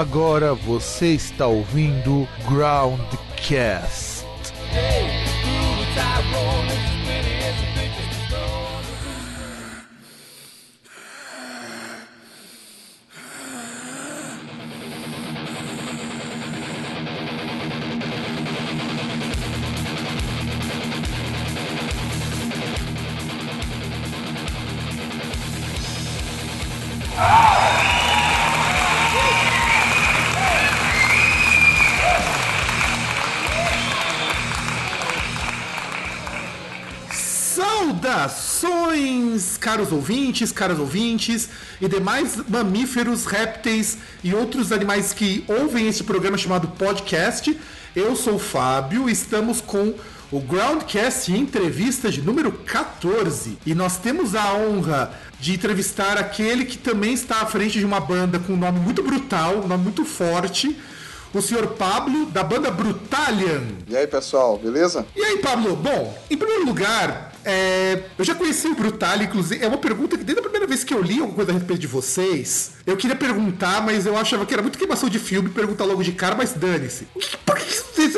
Agora você está ouvindo Groundcast. Saudações, caros ouvintes, caras ouvintes e demais mamíferos, répteis e outros animais que ouvem este programa chamado podcast. Eu sou o Fábio, estamos com o Groundcast entrevista de número 14 e nós temos a honra de entrevistar aquele que também está à frente de uma banda com um nome muito brutal, um nome muito forte, o senhor Pablo, da banda Brutalian. E aí, pessoal, beleza? E aí, Pablo? Bom, em primeiro lugar, é, eu já conheci o Brutal, inclusive. É uma pergunta que desde a primeira vez que eu li alguma coisa a respeito de vocês, eu queria perguntar, mas eu achava que era muito queimação de filme perguntar logo de cara, mas dane-se. Por que vocês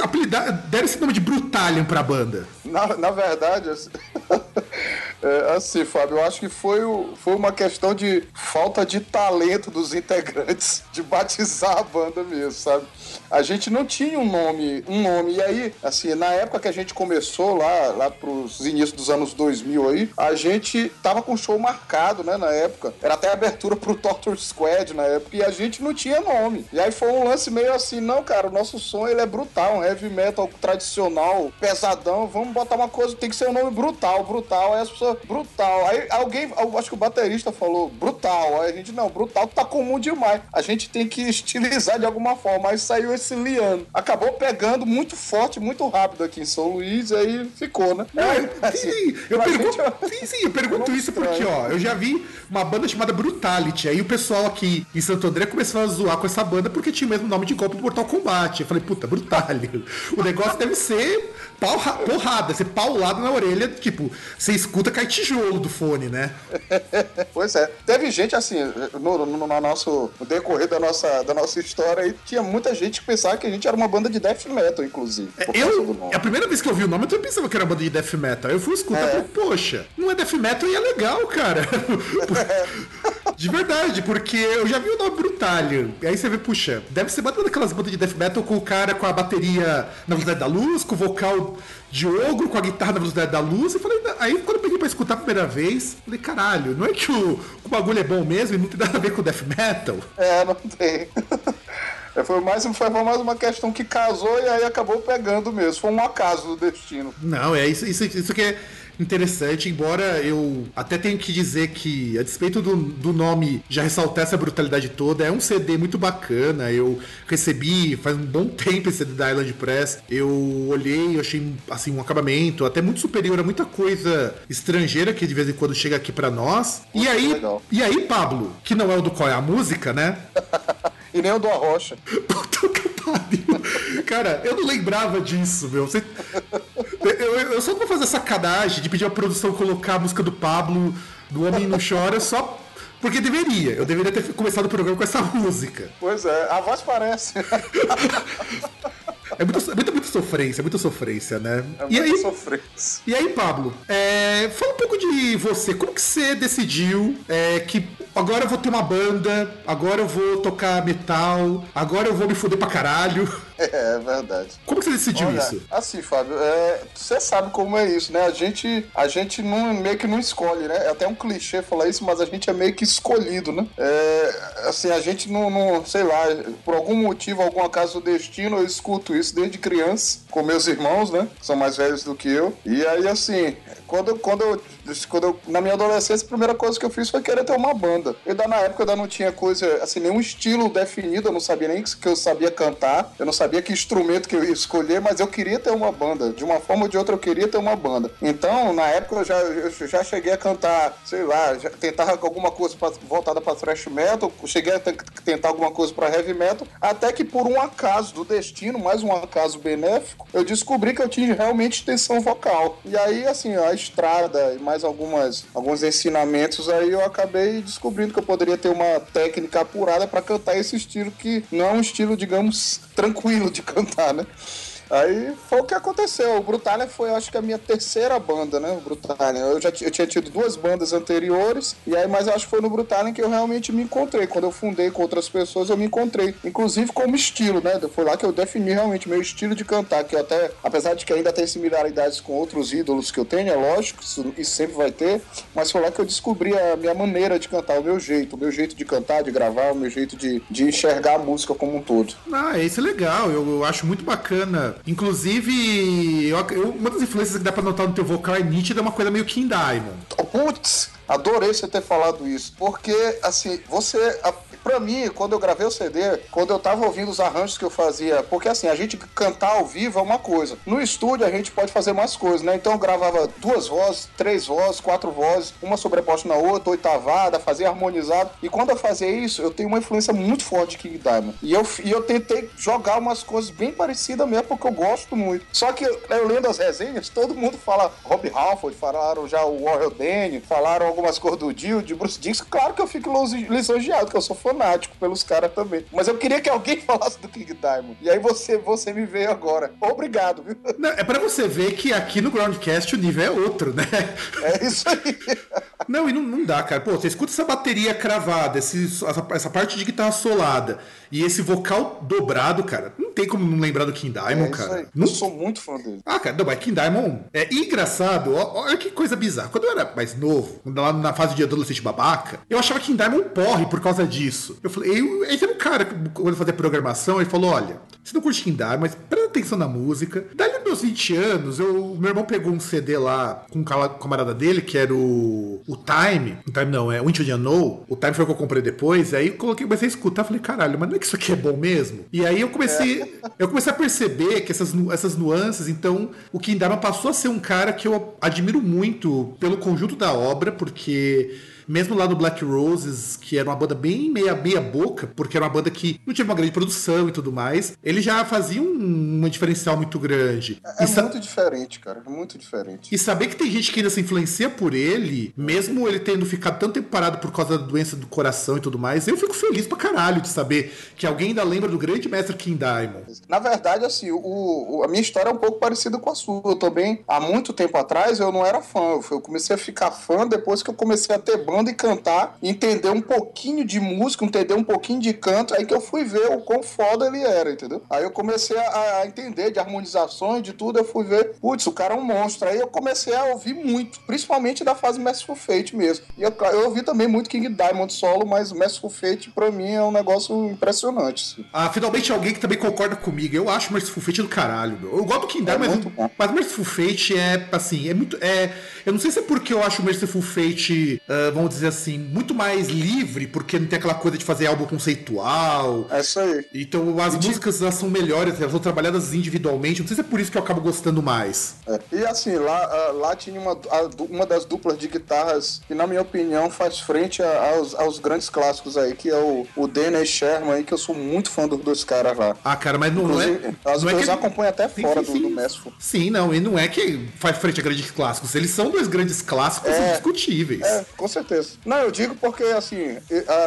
deram esse nome de Brutalian pra banda? Na, na verdade, assim, é, assim, Fábio, eu acho que foi, foi uma questão de falta de talento dos integrantes de batizar a banda mesmo, sabe? A gente não tinha um nome, um nome. E aí, assim, na época que a gente começou lá, lá pros inícios dos anos 2000 aí, a gente tava com show marcado, né, na época. Era até abertura pro Torture Squad na época, e a gente não tinha nome. E aí foi um lance meio assim, não, cara, o nosso som ele é brutal, um heavy metal tradicional, pesadão, vamos botar uma coisa, tem que ser um nome brutal, brutal. Aí as pessoas, brutal. Aí alguém, acho que o baterista falou, brutal. Aí a gente, não, brutal tá comum demais. A gente tem que estilizar de alguma forma. Aí saiu esse liano. Acabou pegando muito forte, muito rápido aqui em São Luís, e aí ficou, né? Assim, sim, eu pergunto, gente- sim, sim, eu pergunto Nome isso porque, ó, eu já vi uma banda chamada Brutality. Aí o pessoal aqui em Santo André começou a zoar com essa banda porque tinha o mesmo nome de golpe do Mortal Kombat. Eu falei, puta, Brutality. O negócio deve ser pau, porrada, ser paulado na orelha, tipo, você escuta cai tijolo do fone, né? Pois é. Teve gente assim, no, no, no nosso no decorrer da nossa, da nossa história aí, tinha muita gente que pensava que a gente era uma banda de death metal, inclusive. do Eu, a primeira vez que eu vi o nome, eu também pensava que era uma banda de death metal. Eu fui escutar e É. falei, poxa, não é death metal e é legal, cara. De verdade, porque eu já vi o nome Brutalian. E aí você vê, puxa, deve ser uma daquelas bandas de death metal com o cara com a bateria na velocidade da luz, com o vocal de ogro, com a guitarra na velocidade da luz. E falei, aí quando eu peguei pra escutar a primeira vez, falei, caralho, não é que o, o bagulho é bom mesmo e não tem nada a ver com death metal? É, não tem. É, Foi mais, foi mais uma questão que casou e aí acabou pegando mesmo. Foi um acaso do destino. Não, é isso, isso, isso que é interessante, embora eu até tenho que dizer que, a despeito do, do nome já ressaltar essa brutalidade toda, é um CD muito bacana. Eu recebi faz um bom tempo esse CD da Island Press. Eu olhei, eu achei assim um acabamento até muito superior a muita coisa estrangeira que de vez em quando chega aqui pra nós. E Muito aí, legal. e aí, Pablo, que não é o do qual é a música, né? E nem o do Arrocha. Puta que pariu. Cara, eu não lembrava disso, meu. Você- Eu, eu- só não vou fazer sacanagem de pedir a produção colocar a música do Pablo, do Homem Não Chora, só porque deveria. Eu deveria ter começado o programa com essa música. Pois é, a voz parece. É muita, muita, muita sofrência, muita sofrência, né? É e, muita aí, sofrência. e aí, Pablo, é, fala um pouco de você. Como que você decidiu é, que agora eu vou ter uma banda, agora eu vou tocar metal, agora eu vou me foder pra caralho? É, é verdade. Como que você decidiu Olha, isso? Assim, Fábio, é, você sabe como é isso, né? A gente, a gente não, meio que não escolhe, né? É até um clichê falar isso, mas a gente é meio que escolhido, né? É, assim, a gente não, não, sei lá, por algum motivo, algum acaso do destino, eu escuto isso desde criança, com meus irmãos, né? Que são mais velhos do que eu. E aí, assim, quando, quando, eu, quando eu, na minha adolescência, a primeira coisa que eu fiz foi querer ter uma banda. Eu ainda, na época, eu ainda não tinha coisa, assim, nenhum estilo definido, eu não sabia nem que eu sabia cantar, eu não sabia que instrumento que eu ia escolher, mas eu queria ter uma banda. De uma forma ou de outra, eu queria ter uma banda. Então, na época, eu já, eu já cheguei a cantar, sei lá, já tentava alguma coisa pra- voltada pra thrash metal, cheguei a te- tentar alguma coisa pra heavy metal, até que por um acaso do destino, mais um acaso benéfico, eu descobri que eu tinha realmente extensão vocal. E aí, assim, a estrada e mais algumas, alguns ensinamentos, aí eu acabei descobrindo que eu poderia ter uma técnica apurada para cantar esse estilo que não é um estilo, digamos, tranquilo de cantar, né? Aí foi o que aconteceu. O Brutalian foi, acho que, a minha terceira banda, né? O Brutalian. Eu já eu tinha tido duas bandas anteriores, e aí, mas acho que foi no Brutalian que eu realmente me encontrei. Quando eu fundei com outras pessoas, eu me encontrei. Inclusive como estilo, né? Foi lá que eu defini realmente meu estilo de cantar, que eu até, apesar de que ainda tem similaridades com outros ídolos que eu tenho, é lógico, isso, isso sempre vai ter, mas foi lá que eu descobri a minha maneira de cantar, o meu jeito, o meu jeito de cantar, de gravar, o meu jeito de, de enxergar a música como um todo. Ah, isso é legal. Eu, eu acho muito bacana Inclusive, eu, uma das influências que dá pra notar no teu vocal é nítida, é uma coisa meio King Diamond. Putz, adorei você ter falado isso. Porque, assim, você Pra mim, quando eu gravei o CD, quando eu tava ouvindo os arranjos que eu fazia, porque assim, a gente cantar ao vivo é uma coisa. No estúdio a gente pode fazer mais coisas, né? Então eu gravava duas vozes, três vozes, quatro vozes, uma sobreposta na outra, oitavada, fazia harmonizado. E quando eu fazia isso, eu tenho uma influência muito forte de King Diamond. E eu, e eu tentei jogar umas coisas bem parecidas mesmo, porque eu gosto muito. Só que eu lendo as resenhas, todo mundo fala Rob Halford, falaram já o Warren Dane, falaram algumas coisas do Dio, de Bruce Dixon. Claro que eu fico lisonjeado, que eu sou fã fanático pelos caras também. Mas eu queria que alguém falasse do King Diamond. E aí você, você me veio agora. Obrigado, viu? Não, é para você ver que aqui no Groundcast o nível é outro, né? É isso aí. Não, e não, não dá, cara. Pô, você escuta essa bateria cravada, esse, essa, essa parte de guitarra solada e esse vocal dobrado, cara. Não tem como não lembrar do King Diamond, é cara. Não... Eu sou muito fã dele. Ah, cara, não, mas King Diamond é engraçado. Olha que coisa bizarra. Quando eu era mais novo, lá na fase de adolescente babaca, eu achava que King Diamond porre por causa disso. Eu falei, eu, aí teve um cara, quando eu fazia programação, ele falou: olha, você não curte King Diamond, mas presta atenção na música. Daí, meus 20 anos, eu, meu irmão pegou um CD lá com um camarada dele, que era o, o Time. O Time não, é o Into the Unknown. O Time foi o que eu comprei depois. Aí eu coloquei, comecei a escutar. Falei, caralho, mas não é que isso aqui é bom mesmo? E aí eu comecei, é. Eu comecei a perceber que essas, essas nuances, então o Kindama passou a ser um cara que eu admiro muito pelo conjunto da obra, porque mesmo lá no Black Roses, que era uma banda bem meia, meia boca, porque era uma banda que não tinha uma grande produção e tudo mais, ele já fazia um, diferencial muito grande. É, é muito diferente, cara. É muito diferente. E saber que tem gente que ainda se influencia por ele, mesmo ele tendo ficado tanto tempo parado por causa da doença do coração e tudo mais, eu fico feliz pra caralho de saber que alguém ainda lembra do grande mestre King Diamond. Na verdade, assim, o, o, a minha história é um pouco parecida com a sua. Eu também, há muito tempo atrás, eu não era fã. Eu comecei a ficar fã depois que eu comecei a ter banda e cantar, entender um pouquinho de música, entender um pouquinho de canto, aí que eu fui ver o quão foda ele era, entendeu? Aí eu comecei a, a entender de harmonizações, de tudo, eu fui ver, putz, o cara é um monstro. Aí eu comecei a ouvir muito, principalmente da fase Merciful Fate mesmo. E eu, eu ouvi também muito King Diamond solo, mas Merciful Fate pra mim é um negócio impressionante. Assim. Ah, finalmente alguém que também concorda comigo. Eu acho Merciful Fate do caralho, meu. Eu gosto do King Diamond, é mas, mas Merciful Fate é, assim, é muito... É, eu não sei se é porque eu acho Merciful Fate, uh, vamos dizer assim, muito mais livre, porque não tem aquela coisa de fazer álbum conceitual. É isso aí. Então as e músicas elas são melhores, elas são trabalhadas individualmente. Não sei se é por isso que eu acabo gostando mais. É. E assim, lá, lá tinha uma, uma das duplas de guitarras que, na minha opinião, faz frente aos, aos grandes clássicos aí, que é o, o Dennis Sherman aí, que eu sou muito fã dos dois caras lá. Ah, cara, mas não é. É. As não é que acompanham até sim, fora sim, do, do. Sim, não, e não é que faz frente a grandes clássicos. Eles são dois grandes clássicos é, indiscutíveis. É, com certeza. Não, eu digo porque, assim,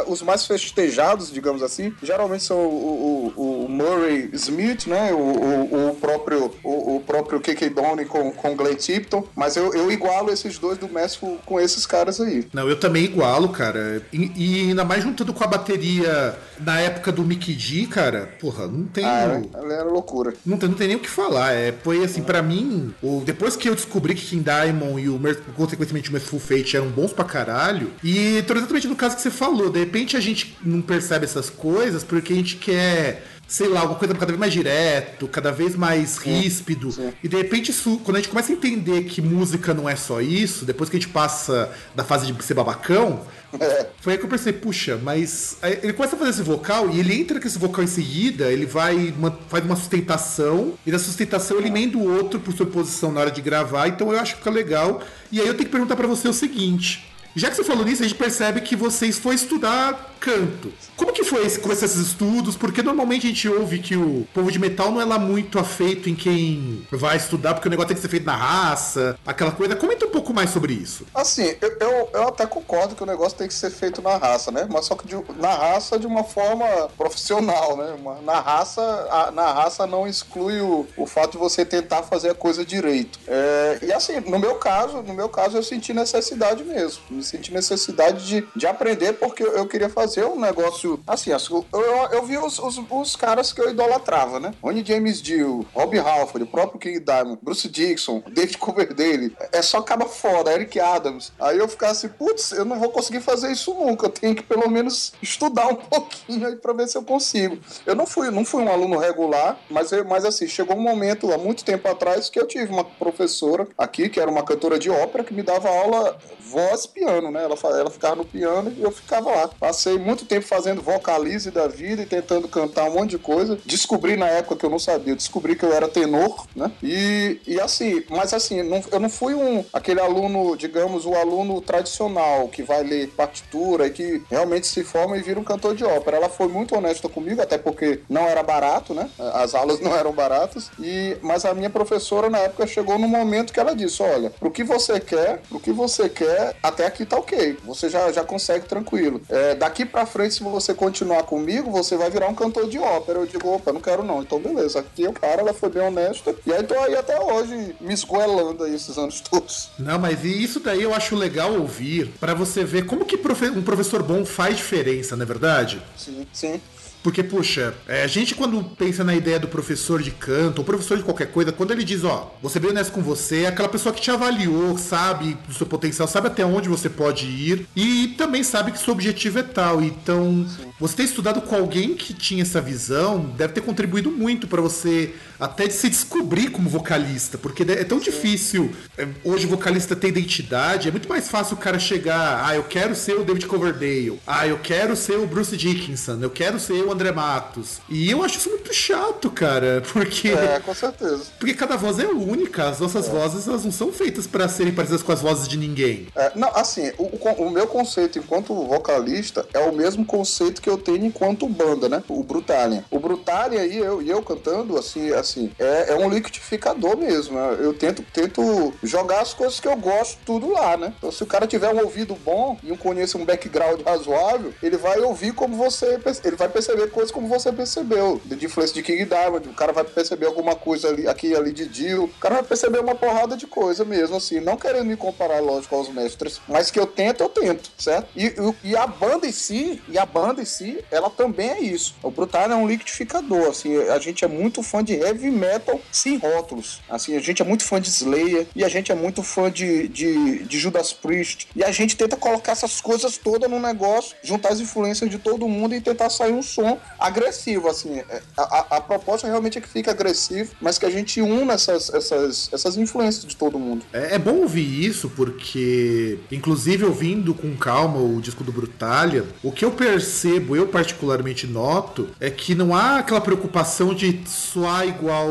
os mais festejados, digamos assim, geralmente são o, o, o Murray Smith, né? O, o, o próprio o, próprio KK Donny com, com Glay Tipton, mas eu, eu igualo esses dois do México com esses caras aí. Não, eu também igualo, cara. E, e ainda mais juntando com a bateria na época do Mickey D, cara, porra, não tem. Ah, ela era loucura. Não tem, não tem nem o que falar. É, foi assim, para mim, o, depois que eu descobri que King Diamond e o consequentemente o Merciful Fate eram bons pra caralho, e tô exatamente no caso que você falou, de repente a gente não percebe essas coisas porque a gente quer sei lá, alguma coisa cada vez mais direto, cada vez mais ríspido. Sim. E de repente, isso, quando a gente começa a entender que música não é só isso, depois que a gente passa da fase de ser babacão, foi aí que eu percebi, puxa, mas ele começa a fazer esse vocal e ele entra com esse vocal em seguida, ele vai, uma, faz uma sustentação, e da sustentação ele emenda o outro por sua posição na hora de gravar, então eu acho que fica legal. E aí eu tenho que perguntar para você o seguinte. Já que você falou nisso, a gente percebe que vocês foram estudar canto. Como que foi esse, começar esses estudos? Porque normalmente a gente ouve que o povo de metal não é lá muito afeito em quem vai estudar, porque o negócio tem que ser feito na raça, aquela coisa. Comenta um pouco mais sobre isso. Assim, eu, eu, eu até concordo que o negócio tem que ser feito na raça, né? Mas só que de, na raça de uma forma profissional, né? Na raça, a, na raça não exclui o, o fato de você tentar fazer a coisa direito. É, e assim, no meu caso, no meu caso, eu senti necessidade mesmo. Me senti necessidade de, de aprender porque eu queria fazer um negócio assim. Eu, eu, eu vi os, os, os, caras que eu idolatrava, né? Ronnie James Dio, Rob Halford, o próprio King Diamond, Bruce Dixon, David Coverdale. É só acaba foda, Eric Adams. Aí eu ficava assim, putz, eu não vou conseguir fazer isso nunca. Eu tenho que pelo menos estudar um pouquinho aí pra ver se eu consigo. Eu não fui, não fui um aluno regular, mas, mas assim, chegou um momento há muito tempo atrás que eu tive uma professora aqui, que era uma cantora de ópera, que me dava aula voz piano, né? Ela, ela ficava no piano e eu ficava lá. Passei muito tempo fazendo vocalize da vida e tentando cantar um monte de coisa. Descobri na época que eu não sabia, descobri que eu era tenor, né? E, e assim, mas assim, não, eu não fui um aquele aluno, digamos, o aluno tradicional que vai ler partitura e que realmente se forma e vira um cantor de ópera. Ela foi muito honesta comigo, até porque não era barato, né? As aulas não eram baratas. E mas a minha professora na época chegou no momento que ela disse: "Olha, pro que você quer, pro que você quer, até aqui tá OK. Você já já consegue tranquilo. É, daqui para frente se você continuar comigo, você vai virar um cantor de ópera". Eu digo: "Opa, não quero não". Então beleza. Aqui eu cara, ela foi bem honesta. E aí tô aí até hoje me esgoelando aí esses anos todos. Não, mas isso daí eu acho legal ouvir para você ver como que um professor bom faz diferença, não é verdade? Sim, sim. Porque, puxa, é, a gente quando pensa na ideia do professor de canto, ou professor de qualquer coisa, quando ele diz, ó, você bem honesto com você, é aquela pessoa que te avaliou, sabe do seu potencial, sabe até onde você pode ir e também sabe que seu objetivo é tal. Então, Sim. você ter estudado com alguém que tinha essa visão deve ter contribuído muito para você até se descobrir como vocalista, porque é tão Sim. difícil é, hoje vocalista ter identidade, é muito mais fácil o cara chegar, ah, eu quero ser o David Coverdale, ah, eu quero ser o Bruce Dickinson, eu quero ser o André Matos. E eu acho isso muito chato, cara, porque. É, com certeza. Porque cada voz é única, as nossas é. vozes elas não são feitas para serem parecidas com as vozes de ninguém. É, não, assim, o, o, meu conceito enquanto vocalista é o mesmo conceito que eu tenho enquanto banda, né? O Brutalian. O Brutalian e eu, e eu cantando, assim, assim é, é um liquidificador mesmo. Né? Eu tento, tento jogar as coisas que eu gosto tudo lá, né? Então, se o cara tiver um ouvido bom e um conhece um background razoável, ele vai ouvir como você. Ele vai perceber perceber coisas como você percebeu, de influência de King Diamond, o cara vai perceber alguma coisa ali, aqui ali de Dio, o cara vai perceber uma porrada de coisa mesmo, assim, não querendo me comparar, lógico, aos mestres, mas que eu tento, eu tento, certo? E, e a banda em si, e a banda em si, ela também é isso. O Brutal é um liquidificador, assim, a gente é muito fã de heavy metal sem rótulos, assim, a gente é muito fã de Slayer, e a gente é muito fã de, de, de Judas Priest, e a gente tenta colocar essas coisas todas no negócio, juntar as influências de todo mundo e tentar sair um som agressivo, assim. É, a, a, a, proposta realmente é que fique agressivo, mas que a gente una essas, essas, essas influências de todo mundo. É, é bom ouvir isso, porque, inclusive, ouvindo com calma o disco do Brutalia, o que eu percebo, eu particularmente noto, é que não há aquela preocupação de soar igual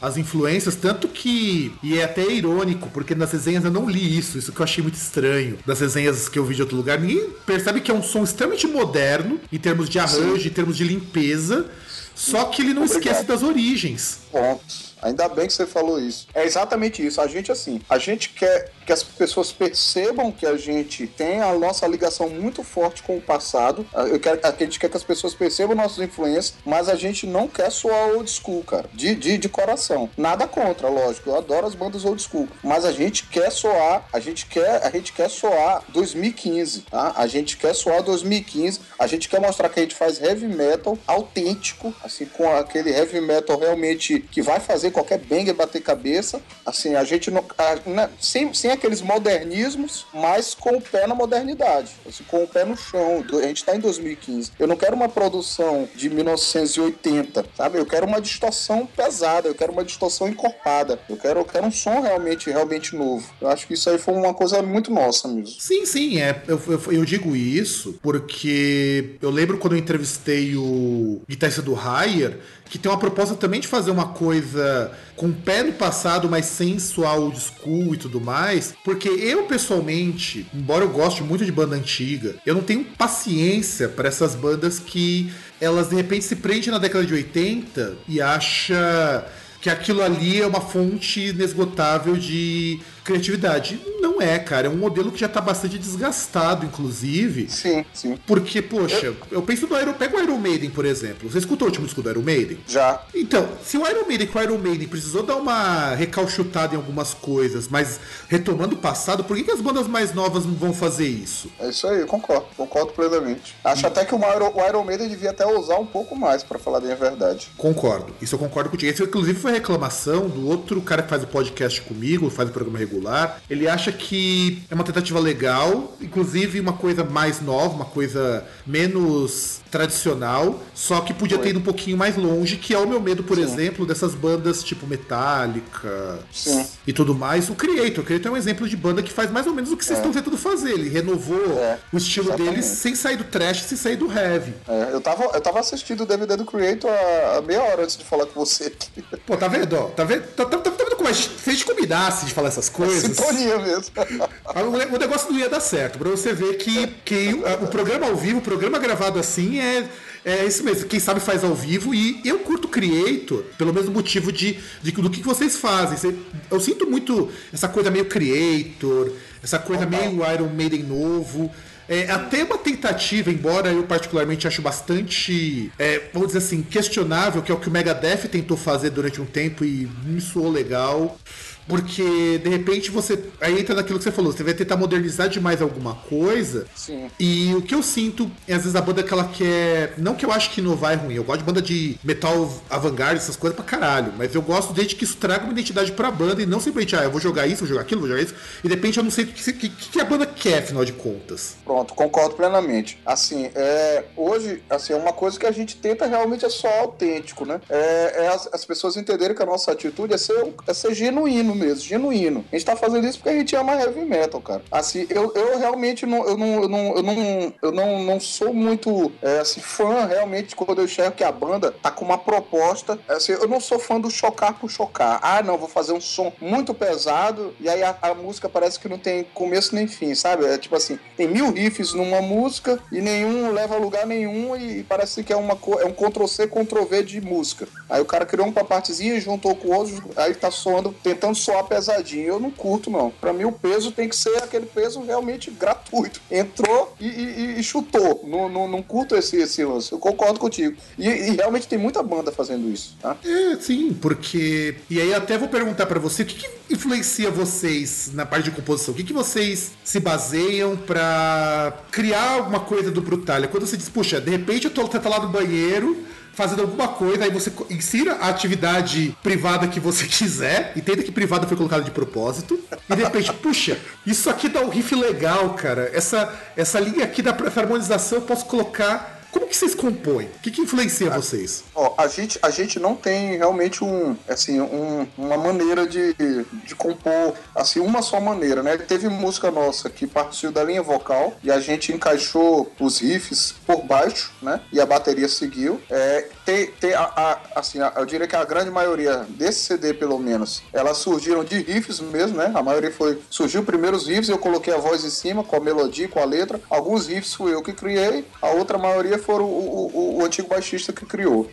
as influências, tanto que, e é até irônico, porque nas resenhas eu não li isso, isso que eu achei muito estranho, das resenhas que eu vi de outro lugar, ninguém percebe que é um som extremamente moderno, em termos de arranjo, Sim. em termos de limpeza, só que ele não Obrigado. esquece das origens. Ponto. Ainda bem que você falou isso. É exatamente isso. A gente, assim, a gente quer que as pessoas percebam que a gente tem a nossa ligação muito forte com o passado. Eu quero, a gente quer que as pessoas percebam nossas influências, mas a gente não quer soar old school, cara. De, de, de coração. Nada contra, lógico. Eu adoro as bandas old school. Mas a gente quer soar, a gente quer, a gente quer soar 2015, tá? A gente quer soar 2015. A gente quer mostrar que a gente faz heavy metal autêntico, assim, com aquele heavy metal realmente que vai fazer qualquer banger bater cabeça. Assim, a gente não. A, né, sem, sem aqueles modernismos, mas com o pé na modernidade. Assim, com o pé no chão. A gente tá em 2015. Eu não quero uma produção de 1980, sabe? Eu quero uma distorção pesada, eu quero uma distorção encorpada. Eu quero, eu quero um som realmente, realmente novo. Eu acho que isso aí foi uma coisa muito nossa mesmo. Sim, sim, é. Eu, eu, eu digo isso porque eu lembro quando eu entrevistei o guitarrista do Higher, que tem uma proposta também de fazer uma coisa com pé no passado, mas sem sua old school e tudo mais. Porque eu, pessoalmente, embora eu goste muito de banda antiga, eu não tenho paciência para essas bandas que elas de repente se prendem na década de 80 e acha que aquilo ali é uma fonte inesgotável de criatividade. Não é, cara. É um modelo que já tá bastante desgastado, inclusive. Sim, sim. Porque, poxa, eu, eu penso no Iron... Pega o Iron Maiden, por exemplo. Você escutou o último disco do Iron Maiden? Já. Então, se o Iron Maiden com o Iron Maiden precisou dar uma recalchutada em algumas coisas, mas retomando o passado, por que, que as bandas mais novas não vão fazer isso? É isso aí, eu concordo. Concordo plenamente. Acho hum. até que o Iron, o Iron Maiden devia até usar um pouco mais, para falar bem a verdade. Concordo. Isso eu concordo contigo. Esse, inclusive, foi reclamação do outro cara que faz o podcast comigo, faz o programa regular. Ele acha que é uma tentativa legal, inclusive uma coisa mais nova, uma coisa menos tradicional, só que podia ter ido um pouquinho mais longe, que é o meu medo, por Sim. exemplo, dessas bandas tipo Metallica Sim. e tudo mais. O Creator, o Creator é um exemplo de banda que faz mais ou menos o que vocês é. estão tentando fazer. Ele renovou é. o estilo Exatamente. deles sem sair do trash, sem sair do heavy. É, eu, tava, eu tava assistindo o DVD do Creator a, a meia hora antes de falar com você aqui. Pô, tá vendo? Tá vendo? Tá, tá, tá vendo gente, se a gente combinasse de falar essas coisas. Sintonia mesmo. o, negócio não ia dar certo, pra você ver que, que o, o programa ao vivo, o programa gravado assim é é isso mesmo, quem sabe faz ao vivo e eu curto Creator pelo mesmo motivo de, de do que vocês fazem. Eu sinto muito essa coisa meio Creator, essa coisa meio Iron Maiden novo. É, até uma tentativa, embora eu particularmente acho bastante, é, vamos dizer assim, questionável, que é o que o Megadeth tentou fazer durante um tempo e me soou legal. Porque, de repente, você. Aí entra naquilo que você falou, você vai tentar modernizar demais alguma coisa. Sim. E o que eu sinto é, às vezes, a banda que ela quer. Não que eu acho que inovar é ruim, eu gosto de banda de metal avant-garde, essas coisas pra caralho. Mas eu gosto desde que isso traga uma identidade pra banda e não simplesmente, ah, eu vou jogar isso, vou jogar aquilo, vou jogar isso. E de repente eu não sei o que, que, que a banda quer, afinal de contas. Pronto, concordo plenamente. Assim, é, hoje, assim, é uma coisa que a gente tenta realmente é só autêntico, né? É, é as, as, pessoas entenderem que a nossa atitude é ser, é ser genuíno mesmo, genuíno. A gente tá fazendo isso porque a gente ama heavy metal, cara. Assim, eu, eu realmente não, eu não, eu não, eu não, eu não, não sou muito é, assim, fã realmente quando eu enxergo que a banda tá com uma proposta. Assim, eu não sou fã do chocar por chocar. Ah, não, vou fazer um som muito pesado e aí a, a música parece que não tem começo nem fim, sabe? É tipo assim, tem mil riffs numa música e nenhum leva a lugar nenhum e parece que é, uma, é um Ctrl-C, Ctrl-V de música. Aí o cara criou uma partezinha, juntou com o outro, aí tá soando, tentando soar pesadinho. Eu não curto, não. Para mim, o peso tem que ser aquele peso realmente gratuito. Entrou e, e, e chutou. Não, não, não, curto esse, esse lance. Eu concordo contigo. E, e, realmente tem muita banda fazendo isso, tá? É, sim, porque. E aí, até vou perguntar para você: o que, que, influencia vocês na parte de composição? O que, que vocês se baseiam para criar alguma coisa do Brutalia? Quando você diz, puxa, de repente eu tô tá lá no banheiro fazendo alguma coisa, aí você insira a atividade privada que você quiser, entenda que privada foi colocada de propósito, e de repente, puxa, isso aqui dá um riff legal, cara. Essa, essa linha aqui da harmonização eu posso colocar como que vocês compõem? O que, que influencia a, vocês? Ó, a gente, a gente não tem realmente um, assim, um, uma maneira de, de compor, assim, uma só maneira, né? Teve música nossa que partiu da linha vocal e a gente encaixou os riffs por baixo, né? E a bateria seguiu. É, tem, a, a, assim, a, eu diria que a grande maioria desse CD, pelo menos, elas surgiram de riffs mesmo, né? A maioria foi. Surgiu primeiro os riffs, eu coloquei a voz em cima, com a melodia, com a letra. Alguns riffs fui eu que criei, a outra maioria foram o, o, o, antigo baixista que criou.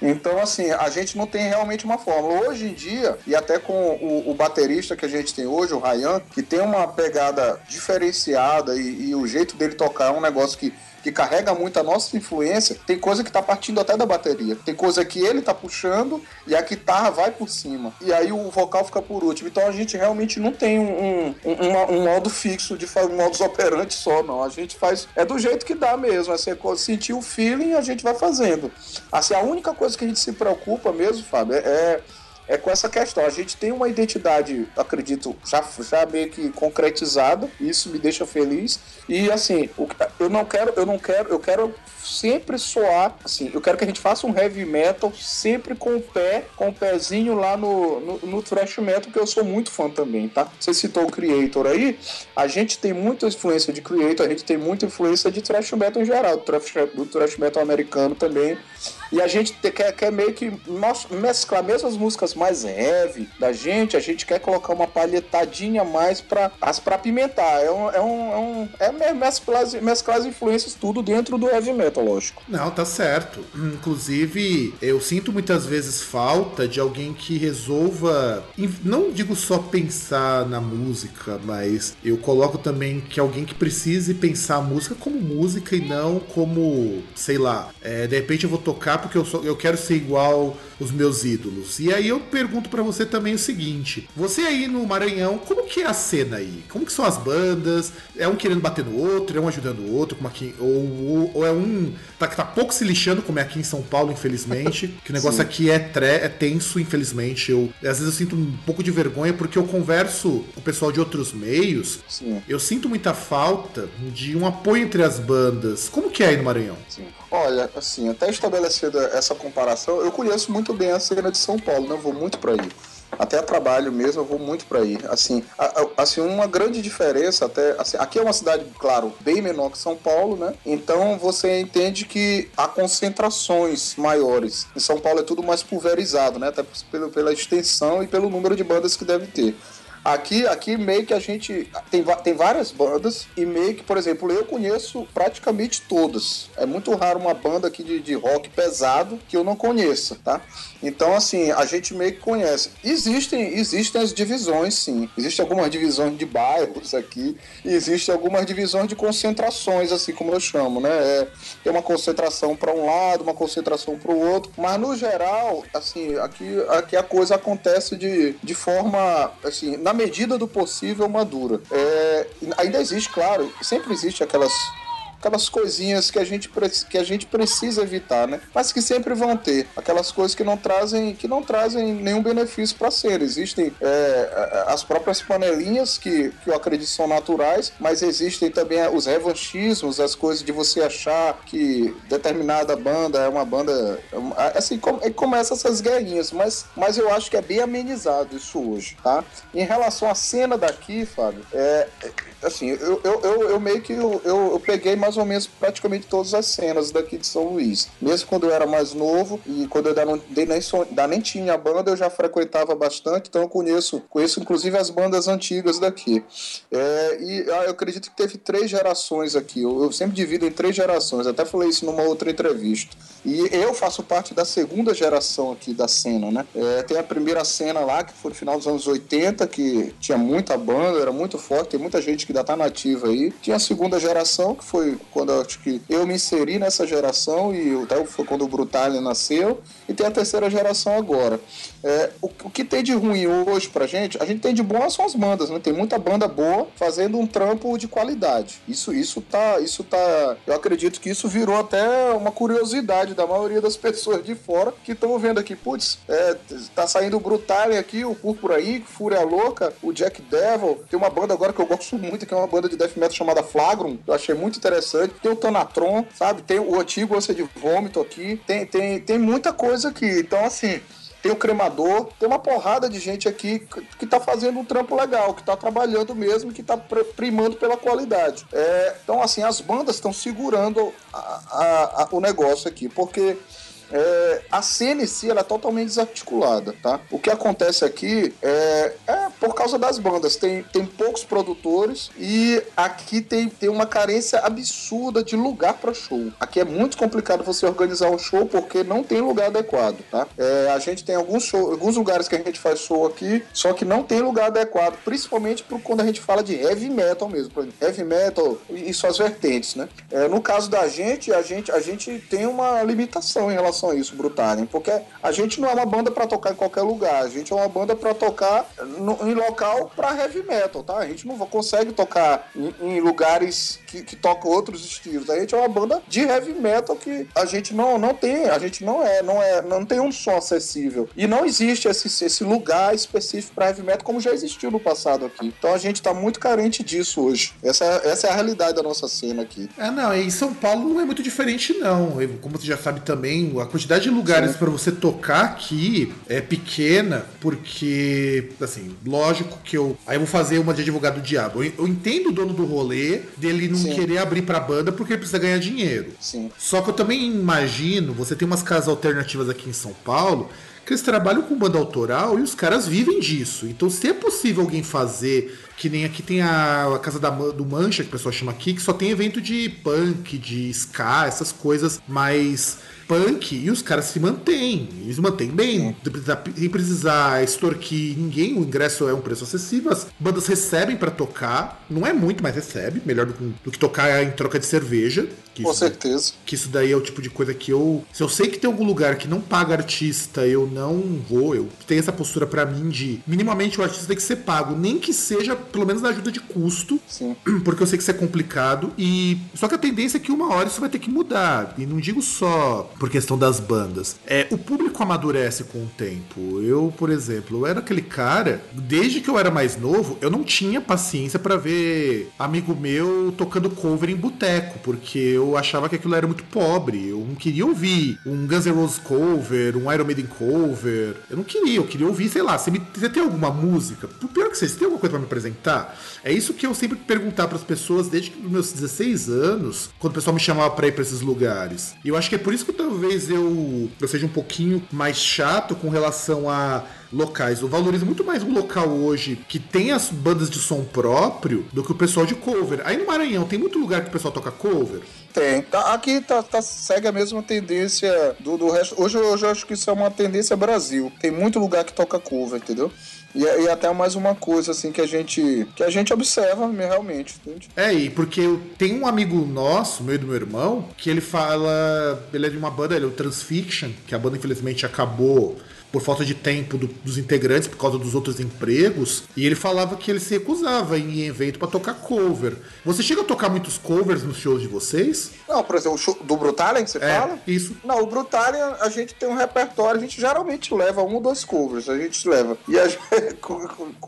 Então, assim, a gente não tem realmente uma fórmula. Hoje em dia, e até com o, o baterista que a gente tem hoje, o Ryan, que tem uma pegada diferenciada e, e o jeito dele tocar é um negócio que que carrega muito a nossa influência, tem coisa que tá partindo até da bateria. Tem coisa que ele tá puxando e a guitarra vai por cima. E aí o vocal fica por último. Então a gente realmente não tem um, um, um, um modo fixo de fazer um modus operandi só, não. A gente faz. É do jeito que dá mesmo. Assim, sentir o feeling, a gente vai fazendo. Assim, a única coisa que a gente se preocupa mesmo, Fábio, é, é é com essa questão. A gente tem uma identidade, acredito, já, já meio que concretizada, isso me deixa feliz. E assim, eu não quero, eu não quero, eu quero sempre soar, assim, eu quero que a gente faça um heavy metal sempre com o pé, com o pezinho lá no, no, no thrash metal, que eu sou muito fã também, tá? Você citou o Creator aí, a gente tem muita influência de Creator, a gente tem muita influência de thrash metal em geral, do thrash, do thrash metal americano também. E a gente quer, quer meio que mesclar mesmo as músicas mais heavy da gente, a gente quer colocar uma palhetadinha mais pra, pra pimentar. É um. É, um, é, um, é mesclar, mesclar as influências tudo dentro do heavy metal, lógico. Não, tá certo. Inclusive, eu sinto muitas vezes falta de alguém que resolva. Não digo só pensar na música, mas eu coloco também que alguém que precise pensar a música como música e não como, sei lá, é, de repente eu vou tocar porque eu, sou, eu quero ser igual os meus ídolos. E aí eu pergunto para você também o seguinte: você aí no Maranhão, como que é a cena aí? Como que são as bandas? É um querendo bater no outro, é um ajudando o outro, como aqui, ou, ou, ou é um tá, que tá pouco se lixando, como é aqui em São Paulo, infelizmente. Que o negócio Sim. aqui é, tre é tenso, infelizmente. Eu, às vezes eu sinto um pouco de vergonha porque eu converso com o pessoal de outros meios. Sim. Eu sinto muita falta de um apoio entre as bandas. Como que é aí no Maranhão? Sim. Olha, assim, até estabelecida essa comparação, eu conheço muito bem a cena de São Paulo, né? Eu vou muito para aí até trabalho mesmo, eu vou muito para aí. Assim, a, a, assim, uma grande diferença até, assim, aqui é uma cidade, claro, bem menor que São Paulo, né? Então você entende que há concentrações maiores. Em São Paulo é tudo mais pulverizado, né? Até pela, pela extensão e pelo número de bandas que deve ter. Aqui, aqui meio que a gente tem, tem várias bandas e meio que, por exemplo, eu conheço praticamente todas. É muito raro uma banda aqui de, de rock pesado que eu não conheça, tá? Então, assim, a gente meio que conhece. Existem, existem as divisões, sim. Existem algumas divisões de bairros aqui, e existem algumas divisões de concentrações, assim como eu chamo, né? É, tem uma concentração para um lado, uma concentração para o outro, mas no geral, assim, aqui, aqui a coisa acontece de, de forma, assim, na medida do possível, madura. É, ainda existe, claro, sempre existe aquelas aquelas coisinhas que a gente, que a gente precisa evitar, né? Mas que sempre vão ter. Aquelas coisas que não trazem, que não trazem nenhum benefício para ser. Existem é, as próprias panelinhas que, que eu acredito são naturais, mas existem também os revanchismos, as coisas de você achar que determinada banda é uma banda. Assim, começa essas guerrinhas, mas, mas eu acho que é bem amenizado isso hoje, tá? Em relação à cena daqui, Fábio, é, assim, eu, eu, eu, eu meio que eu, eu, eu, peguei mais ou menos praticamente todas as cenas daqui de São Luís. Mesmo quando eu era mais novo e quando eu ainda, não, nem, ainda nem tinha banda, eu já frequentava bastante, então eu conheço, conheço inclusive as bandas antigas daqui. É, e ah, eu acredito que teve três gerações aqui. Eu, eu sempre divido em três gerações, até falei isso numa outra entrevista. E eu faço parte da segunda geração aqui da cena, né? É, tem a primeira cena lá, que foi no final dos anos 80, que tinha muita banda, era muito forte, tem muita gente que ainda tá nativa aí. Tinha a segunda geração, que foi quando eu acho que eu me inseri nessa geração e até foi quando o Brutalha nasceu. E tem a terceira geração agora. É, o, o, que tem de ruim hoje pra gente, a gente tem de bom são as bandas, né? Tem muita banda boa fazendo um trampo de qualidade. Isso, isso tá, isso tá. Eu acredito que isso virou até uma curiosidade da maioria das pessoas de fora que estão vendo aqui, putz, é, tá saindo o Brutalha aqui, o Púrpura aí, Fúria Louca, o Jack Devil. Tem uma banda agora que eu gosto muito que é uma banda de death metal chamada Flagrum. Eu achei muito interessante. Tem o Tanatron, sabe? Tem o antigo Ânsia de Vômito aqui. Tem, tem, tem muita coisa aqui. Então, assim, tem o cremador, tem uma porrada de gente aqui que está fazendo um trampo legal, que está trabalhando mesmo, que está primando pela qualidade. É, então, assim, as bandas estão segurando a, a, a, o negócio aqui, porque é, a si ela é totalmente desarticulada, tá? O que acontece aqui é, é por causa das bandas. Tem, tem poucos produtores e aqui tem, tem uma carência absurda de lugar para show. Aqui é muito complicado você organizar um show porque não tem lugar adequado, tá? É, a gente tem alguns, show, alguns lugares que a gente faz show aqui, só que não tem lugar adequado, principalmente pro, quando a gente fala de heavy metal mesmo. Por heavy metal e suas vertentes, né? É, no caso da gente, a gente, a gente tem uma limitação em relação relação a isso, Brutalem, porque a gente não é uma banda para tocar em qualquer lugar, a gente é uma banda para tocar no, em local para heavy metal, tá? A gente não consegue tocar em, em lugares que, que, tocam outros estilos. A gente é uma banda de heavy metal que a gente não, não tem, a gente não é, não é, não tem um som acessível. E não existe esse, esse lugar específico para heavy metal como já existiu no passado aqui. Então a gente tá muito carente disso hoje. Essa, essa é a realidade da nossa cena aqui. É, não, em São Paulo não é muito diferente, não. Como você já sabe também, quantidade de lugares para você tocar aqui é pequena, porque, assim, lógico que eu. Aí eu vou fazer uma de advogado do diabo. Eu, eu entendo o dono do rolê dele não Sim. querer abrir pra banda porque ele precisa ganhar dinheiro. Sim. Só que eu também imagino, você tem umas casas alternativas aqui em São Paulo que eles trabalham com banda autoral e os caras vivem disso. Então, se é possível alguém fazer, que nem aqui tem a, a Casa da, do Mancha, que o pessoal chama aqui, que só tem evento de punk, de ska, essas coisas mais punk e os caras se mantêm. Eles mantêm bem, sem precisar extorquir ninguém. O ingresso é um preço acessível. As bandas recebem para tocar, não é muito, mas recebe, melhor do, do que tocar em troca de cerveja. Com isso, certeza. Que isso daí é o tipo de coisa que eu. Se eu sei que tem algum lugar que não paga artista, eu não vou. Eu tenho essa postura para mim de minimamente o artista tem que ser pago, nem que seja pelo menos na ajuda de custo. Sim. Porque eu sei que isso é complicado. E. Só que a tendência é que uma hora isso vai ter que mudar. E não digo só por questão das bandas. É, o público amadurece com o tempo. Eu, por exemplo, eu era aquele cara, desde que eu era mais novo, eu não tinha paciência para ver amigo meu tocando cover em boteco, porque eu achava que aquilo era muito pobre. Eu não queria ouvir um Guns N' Roses cover, um Iron Maiden cover. Eu não queria, eu queria ouvir, sei lá, você, me, você tem alguma música? Pior que você tem alguma coisa para me apresentar? É isso que eu sempre perguntar para as pessoas desde os meus 16 anos, quando o pessoal me chamava para ir para esses lugares. E eu acho que é por isso que talvez eu, eu seja um pouquinho mais chato com relação a locais. Eu valorizo muito mais um local hoje que tem as bandas de som próprio do que o pessoal de cover. Aí no Maranhão tem muito lugar que o pessoal toca cover. Tem. Tá, aqui tá, tá, segue a mesma tendência do, do resto. Hoje, hoje eu acho que isso é uma tendência Brasil. Tem muito lugar que toca cover, entendeu? E, e, até mais uma coisa assim que a gente que a gente observa realmente. Entende? É, e porque tem um amigo nosso, meio do meu irmão, que ele fala. Ele é de uma banda, ele é o Transfiction, que a banda infelizmente acabou por falta de tempo do, dos integrantes, por causa dos outros empregos, e ele falava que ele se recusava em evento para tocar cover. Você chega a tocar muitos covers nos shows de vocês? Não, por exemplo, o show do Brutalian que você é, fala? Isso. Não, o Brutalian a gente tem um repertório, a gente geralmente leva um ou dois covers, a gente leva. E a gente,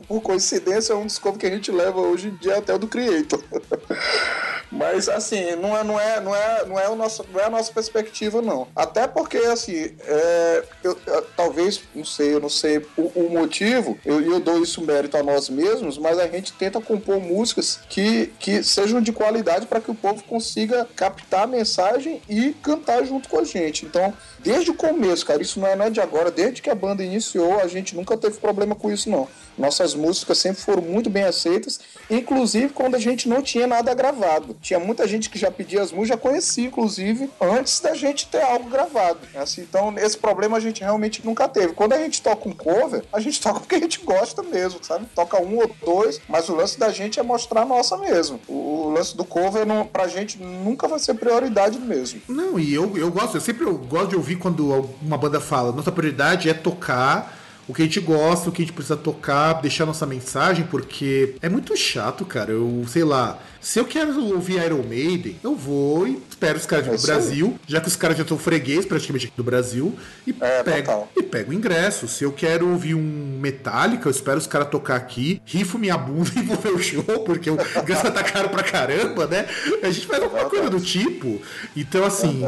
por coincidência é um dos covers que a gente leva hoje em dia até o do Creator. Mas assim, não é, não é, não é, não é, o nosso, não é a nossa perspectiva, não. Até porque, assim, é, eu, eu, talvez, não sei, eu não sei o, o motivo, eu, eu dou isso mérito a nós mesmos, mas a gente tenta compor músicas que, que sejam de qualidade para que o povo consiga captar a mensagem e cantar junto com a gente. Então, desde o começo, cara, isso não é, não é de agora, desde que a banda iniciou, a gente nunca teve problema com isso, não. Nossas músicas sempre foram muito bem aceitas, inclusive quando a gente não tinha nada gravado. Tinha muita gente que já pedia as músicas, já conhecia, inclusive, antes da gente ter algo gravado. Assim, então, esse problema a gente realmente nunca teve. Quando a gente toca um cover, a gente toca porque a gente gosta mesmo, sabe? Toca um ou dois, mas o lance da gente é mostrar a nossa mesmo. O, lance do cover, não, pra gente, nunca vai ser prioridade mesmo. Não, e eu, eu gosto, eu sempre eu gosto de ouvir quando uma banda fala, nossa prioridade é tocar o que a gente gosta, o que a gente precisa tocar, deixar nossa mensagem, porque é muito chato, cara. Eu, sei lá, se eu quero ouvir Iron Maiden, eu vou e espero os caras é do Brasil, já que os caras já são freguês praticamente do Brasil, e, é, pego, e pego o ingresso. Se eu quero ouvir um Metallica, eu espero os caras tocar aqui, rifo minha bunda e vou ver o show, porque o ingresso tá caro pra caramba, né? A gente faz alguma coisa do tipo. Então, assim,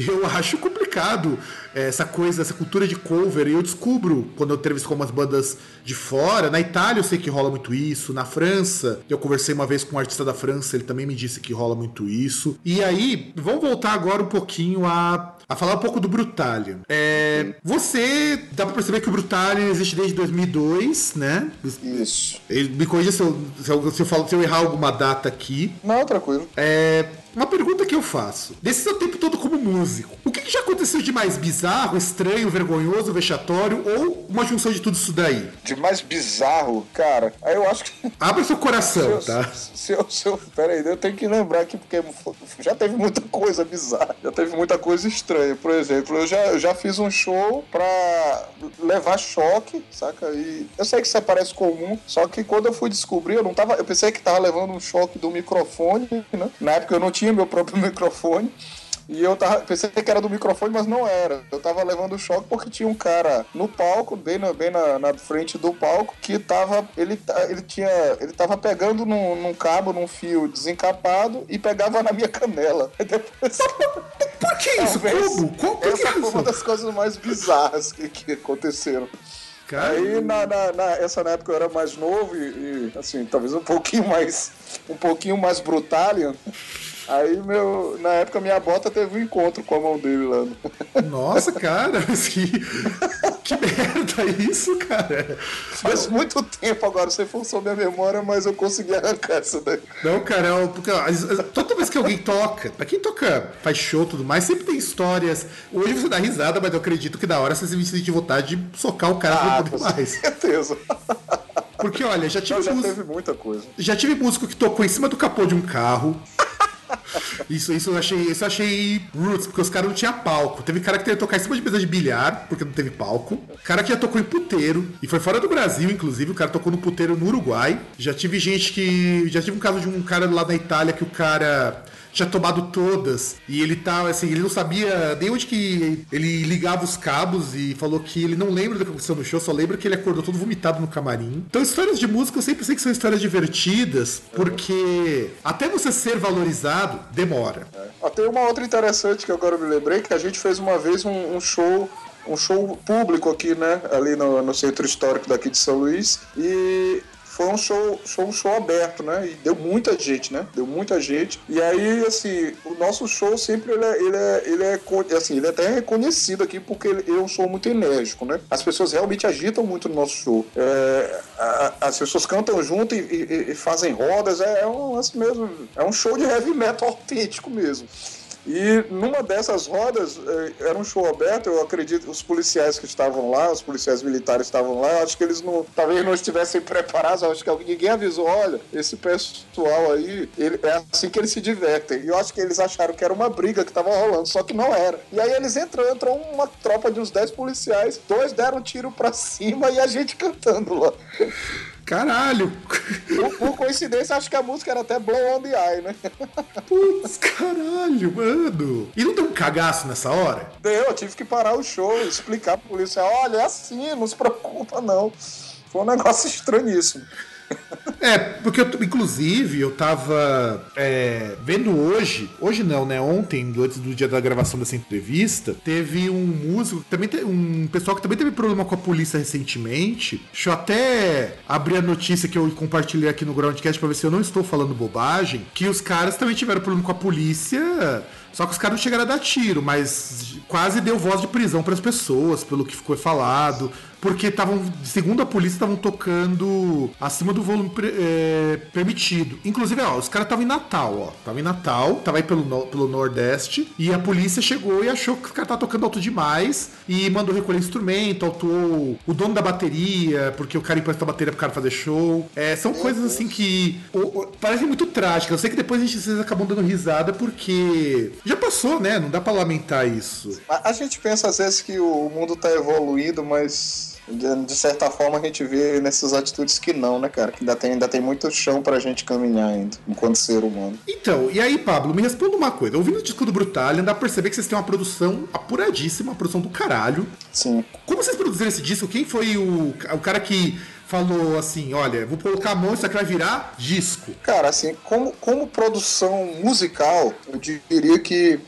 eu acho complicado essa coisa, essa cultura de cover, e eu descubro quando eu entrevisto com umas bandas de fora. Na Itália eu sei que rola muito isso, na França, eu conversei uma vez com um artista da França, ele também me disse que rola muito isso. E aí, vamos voltar agora um pouquinho a, a falar um pouco do Brutalion. É, você, dá pra perceber que o Brutalion existe desde 2002, né? Isso. Me corrija se eu, se eu, se eu, falo, se eu errar alguma data aqui. Não, tranquilo. É, uma pergunta que eu faço. Desse seu tempo todo como músico, o que, que, já aconteceu de mais bizarro, estranho, vergonhoso, vexatório ou uma junção de tudo isso daí? De mais bizarro, cara, aí eu acho que. Abra seu coração, se eu, tá? Se eu, se eu, pera aí, eu tenho que lembrar aqui, porque já teve muita coisa bizarra, já teve muita coisa estranha. Por exemplo, eu já, eu já fiz um show pra levar choque, saca? E eu sei que isso parece comum, só que quando eu fui descobrir, eu não tava. Eu pensei que tava levando um choque do microfone, né? Na época eu não tinha meu próprio microfone. E eu tava, pensei que era do microfone, mas não era. Eu tava levando choque porque tinha um cara no palco, bem na, bem na, na frente do palco, que tava. Ele, ele tinha. Ele tava pegando num, num, cabo, num fio desencapado e pegava na minha canela. Depois, Por que isso? Como? Como? Essa foi uma das coisas mais bizarras que, que aconteceram. Aí na, na, na, essa na época eu era mais novo e, e, assim, talvez um pouquinho mais um pouquinho mais brutalian. Aí, meu, na época, minha bota teve um encontro com a mão dele lá. Nossa, cara, que, Que merda isso, cara? Faz não. muito tempo agora, você forçou minha memória, mas eu consegui arrancar isso daí. Não, cara, é porque ó, toda vez que alguém toca, pra quem toca, faz show e tudo mais, sempre tem histórias. Hoje você dá risada, mas eu acredito que da hora você se sente vontade de socar o cara ah, por mais. Com certeza. Porque, olha, já tive. Não, já teve muita coisa. Já tive músico que tocou em cima do capô de um carro. Isso, isso eu achei, isso eu achei roots, porque os caras não tinham palco. Teve cara que teve que tocar em cima de mesa de bilhar, porque não teve palco. Cara que já tocou em puteiro, e foi fora do Brasil, inclusive, o cara tocou no puteiro no Uruguai. Já tive gente que. Já tive um caso de um cara lá na Itália que o cara tinha tomado todas. E ele tá, assim, ele não sabia nem onde que ele ligava os cabos e falou que ele não lembra do que aconteceu no show, só lembra que ele acordou todo vomitado no camarim. Então, histórias de música eu sempre sei que são histórias divertidas, porque até você ser valorizado, demora. É. Tem uma outra interessante que agora eu me lembrei, que a gente fez uma vez um, um show um show público aqui, né? Ali no, no, centro histórico daqui de São Luís. E foi um show, show, um show aberto, né? E deu muita gente, né? Deu muita gente. E aí, assim, o nosso show sempre ele é, ele é, ele é assim, ele é até reconhecido aqui porque ele é um show muito enérgico, né? As pessoas realmente agitam muito no nosso show. É, a, as pessoas cantam junto e, e, e fazem rodas, é, é um assim mesmo, é um show de heavy metal autêntico mesmo. E numa dessas rodas, eh, era um show aberto, eu acredito, os policiais que estavam lá, os policiais militares estavam lá, acho que eles não, talvez não estivessem preparados, acho que ninguém avisou, olha, esse pessoal aí, ele, é assim que eles se divertem. E eu acho que eles acharam que era uma briga que estava rolando, só que não era. E aí eles entram, entrou uma tropa de uns 10 policiais, dois deram um tiro pra cima e a gente cantando lá. Caralho! Por, por, coincidência, acho que a música era até Blow on the Eye, né? Putz, caralho, mano! E não deu um cagaço nessa hora? Deu, eu tive que parar o show, explicar pro policial: olha, é assim, não se preocupa não. Foi um negócio estranhíssimo. É, porque eu, inclusive eu tava é, vendo hoje, hoje não, né? Ontem, antes do dia da gravação dessa entrevista, teve um músico, também te, um pessoal que também teve problema com a polícia recentemente. Deixa eu até abrir a notícia que eu compartilhei aqui no Groundcast pra ver se eu não estou falando bobagem. Que os caras também tiveram problema com a polícia. Só que os caras não chegaram a dar tiro, mas quase deu voz de prisão para as pessoas, pelo que ficou falado porque estavam, segundo a polícia, estavam tocando acima do volume é, permitido. Inclusive, ó, os caras estavam em Natal, ó. Estavam em Natal, tava aí pelo, pelo Nordeste, e a polícia chegou e achou que os caras estavam tocando alto demais e mandou recolher instrumento, autuou o dono da bateria, porque o cara emprestou a bateria pro cara fazer show. É, são coisas assim que parecem muito trágicas. Eu sei que depois a gente, vocês acabam dando risada porque já passou, né? Não dá pra lamentar isso. A, a gente pensa às vezes que o mundo tá evoluindo, mas de, certa forma a gente vê nessas atitudes que não, né, cara? Que ainda tem, ainda tem muito chão pra gente caminhar ainda, enquanto ser humano. Então, e aí, Pablo, me responda uma coisa. Ouvindo o disco do Brutal, dá pra perceber que vocês têm uma produção apuradíssima, uma produção do caralho. Sim. Como vocês produziram esse disco? Quem foi o, o cara que falou assim: olha, vou colocar a mão, isso aqui vai virar disco? Cara, assim, como, como produção musical, eu diria que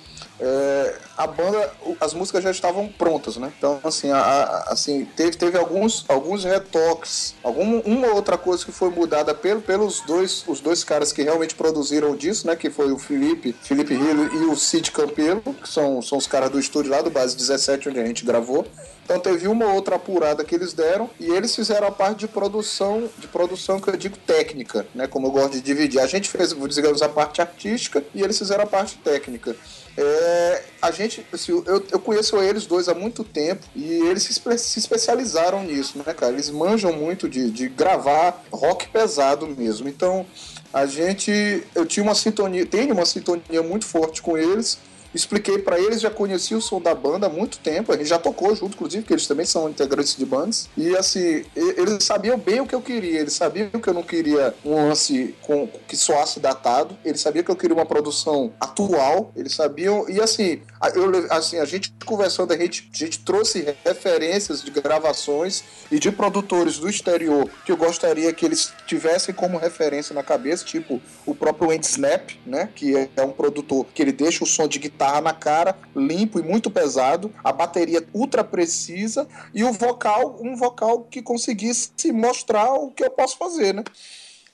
é, a banda, as músicas já estavam prontas, né? Então, assim, a, a, assim teve, teve alguns, alguns retoques, alguma uma outra coisa que foi mudada pelo, pelos dois, os dois caras que realmente produziram disso, né? Que foi o Felipe, Felipe Hill e o Cid Campelo, que são, são os caras do estúdio lá do Base 17, onde a gente gravou. Então teve uma outra apurada que eles deram e eles fizeram a parte de produção, de produção que eu digo técnica, né? Como eu gosto de dividir. A gente fez, digamos, a parte artística e eles fizeram a parte técnica. É, a gente, assim, eu, eu conheço eles dois há muito tempo e eles se, se especializaram nisso, né, cara? Eles manjam muito de, de gravar rock pesado mesmo. Então, a gente, eu tinha uma sintonia, tenho uma sintonia muito forte com eles Expliquei para eles, já conheci o som da banda há muito tempo, a gente já tocou junto, inclusive, porque eles também são integrantes de bandas. E assim, eles sabiam bem o que eu queria, eles sabiam que eu não queria um lance com, que soasse datado, eles sabiam que eu queria uma produção atual, eles sabiam, e assim, eu, assim a gente conversando, a gente, a gente trouxe referências de gravações e de produtores do exterior que eu gostaria que eles tivessem como referência na cabeça, tipo o próprio Andy Snap, né, que é um produtor que ele deixa o som de guitarra guitarra na cara, limpo e muito pesado, a bateria ultra precisa e o vocal, um vocal que conseguisse mostrar o que eu posso fazer, né?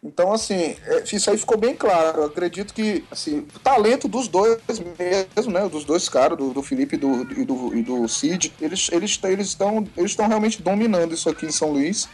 Então, assim, é, isso aí ficou bem claro. Eu acredito que, assim, o talento dos dois mesmo, né? Dos dois caras, do, do Felipe e do, do, do Cid, eles eles eles estão eles estão realmente dominando isso aqui em São Luís.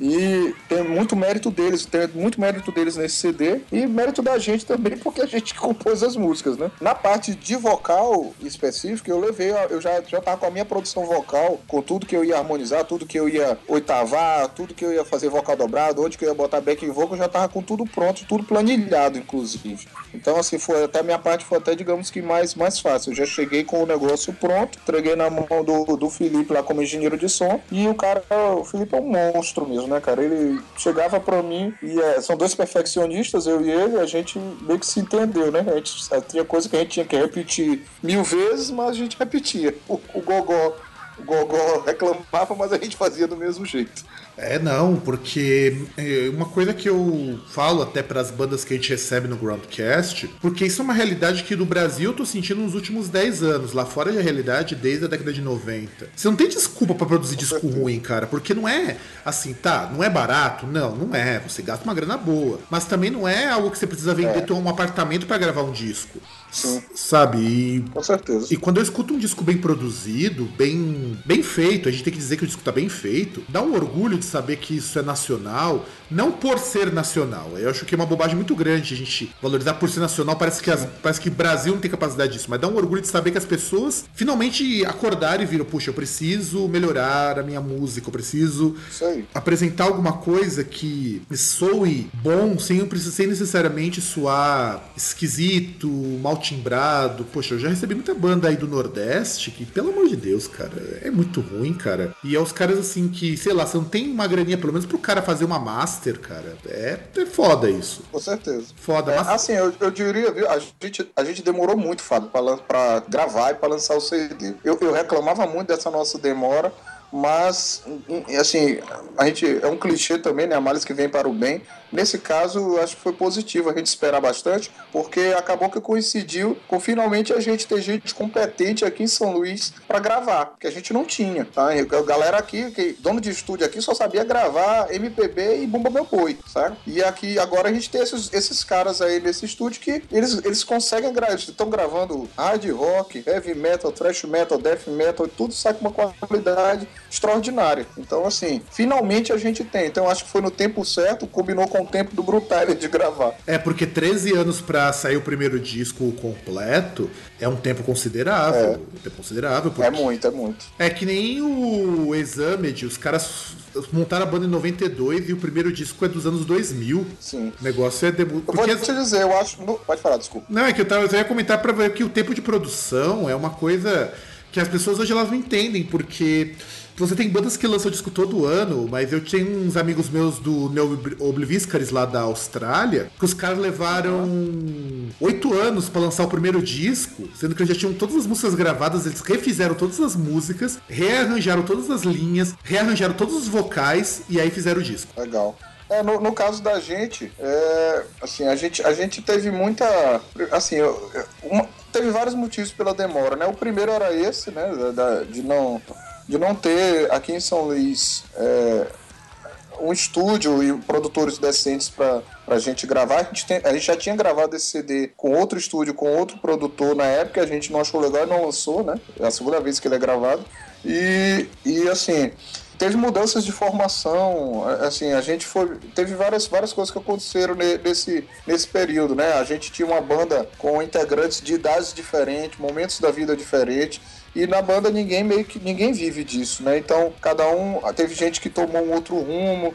E tem muito mérito deles, tem muito mérito deles nesse CD e mérito da gente também, porque a gente compôs as músicas, né? Na parte de vocal específica, eu levei, eu já, já tava com a minha produção vocal, com tudo que eu ia harmonizar, tudo que eu ia oitavar, tudo que eu ia fazer vocal dobrado, onde que eu ia botar backing vocal, eu já tava com tudo pronto, tudo planilhado, inclusive. Então, assim, foi até a minha parte foi até, digamos que, mais, mais fácil. Eu já cheguei com o negócio pronto, entreguei na mão do, do Felipe lá como engenheiro de som, e o cara, o Felipe é um monstro mesmo né, cara? Ele chegava pra mim e é, são dois perfeccionistas, eu e ele, a gente meio que se entendeu, né? A gente, tinha coisa que a gente tinha que repetir mil vezes, mas a gente repetia. O, o Gogó, o Gogó reclamava, mas a gente fazia do mesmo jeito. É, não, porque é, uma coisa que eu falo até para as bandas que a gente recebe no Groundcast, porque isso é uma realidade que no Brasil eu tô sentindo nos últimos 10 anos, lá fora é a realidade desde a década de 90. Você não tem desculpa para produzir disco ruim, cara, porque não é assim, tá, não é barato, não, não é, você gasta uma grana boa, mas também não é algo que você precisa vender é. um apartamento para gravar um disco. Sim. Sabe? E, Com certeza. E quando eu escuto um disco bem produzido, bem, bem feito, a gente tem que dizer que o disco tá bem feito, dá um orgulho de saber que isso é nacional, não por ser nacional. Eu acho que é uma bobagem muito grande a gente valorizar por ser nacional. Parece que, as, parece que o Brasil não tem capacidade disso, mas dá um orgulho de saber que as pessoas finalmente acordaram e viram: puxa, eu preciso melhorar a minha música, eu preciso apresentar alguma coisa que soe bom sem, sem necessariamente soar esquisito, mal timbrado. Poxa, eu já recebi muita banda aí do Nordeste que, pelo amor de Deus, cara, é muito ruim, cara. E é os caras assim que, sei lá, você não tem uma graninha, pelo menos pro cara fazer uma master, cara. É, é foda isso. Com certeza. Foda. É, mas... Assim, eu, eu diria, viu, a gente, a gente demorou muito, Fábio, pra, pra gravar e pra lançar o CD. Eu, eu reclamava muito dessa nossa demora mas assim a gente é um clichê também né a males que vem para o bem Nesse caso, acho que foi positivo a gente esperar bastante, porque acabou que coincidiu com finalmente a gente ter gente competente aqui em São Luís para gravar, que a gente não tinha, tá? A galera aqui, que, dono de estúdio aqui, só sabia gravar MPB e Bumba Meu Boi, sabe? E aqui agora a gente tem esses, esses caras aí nesse estúdio que eles, eles conseguem gravar, estão gravando hard rock, heavy metal, thrash metal, death metal, tudo sai com uma qualidade extraordinária. Então, assim, finalmente a gente tem. Então, acho que foi no tempo certo, combinou com o tempo do Brutalia de gravar. É, porque 13 anos para sair o primeiro disco completo é um tempo considerável. É, um tempo considerável. É muito, é muito. É que nem o Examed, os caras montaram a banda em 92 e o primeiro disco é dos anos 2000. Sim. O negócio é debut. Eu vou te dizer, eu acho. Pode falar, desculpa. Não, é que eu, tava, eu ia comentar pra ver que o tempo de produção é uma coisa que as pessoas hoje elas não entendem, porque você tem bandas que lançam disco todo ano, mas eu tinha uns amigos meus do Neo Obliviscaris lá da Austrália, que os caras levaram oito anos para lançar o primeiro disco, sendo que eles já tinham todas as músicas gravadas, eles refizeram todas as músicas, rearranjaram todas as linhas, rearranjaram todos os vocais e aí fizeram o disco. Legal. É, no, no, caso da gente, é, assim, a gente, a gente teve muita. Assim, uma, teve vários motivos pela demora, né? O primeiro era esse, né? Da, de não de não ter aqui em São Luís é, um estúdio e produtores decentes para a gente gravar. A gente, tem, a gente, já tinha gravado esse CD com outro estúdio, com outro produtor na época, a gente não achou legal e não lançou, né? É a segunda vez que ele é gravado. E, e assim, teve mudanças de formação, assim, a gente foi, teve várias, várias coisas que aconteceram nesse, nesse período, né? A gente tinha uma banda com integrantes de idades diferentes, momentos da vida diferentes, e na banda ninguém meio que ninguém vive disso, né? Então cada um teve gente que tomou um outro rumo.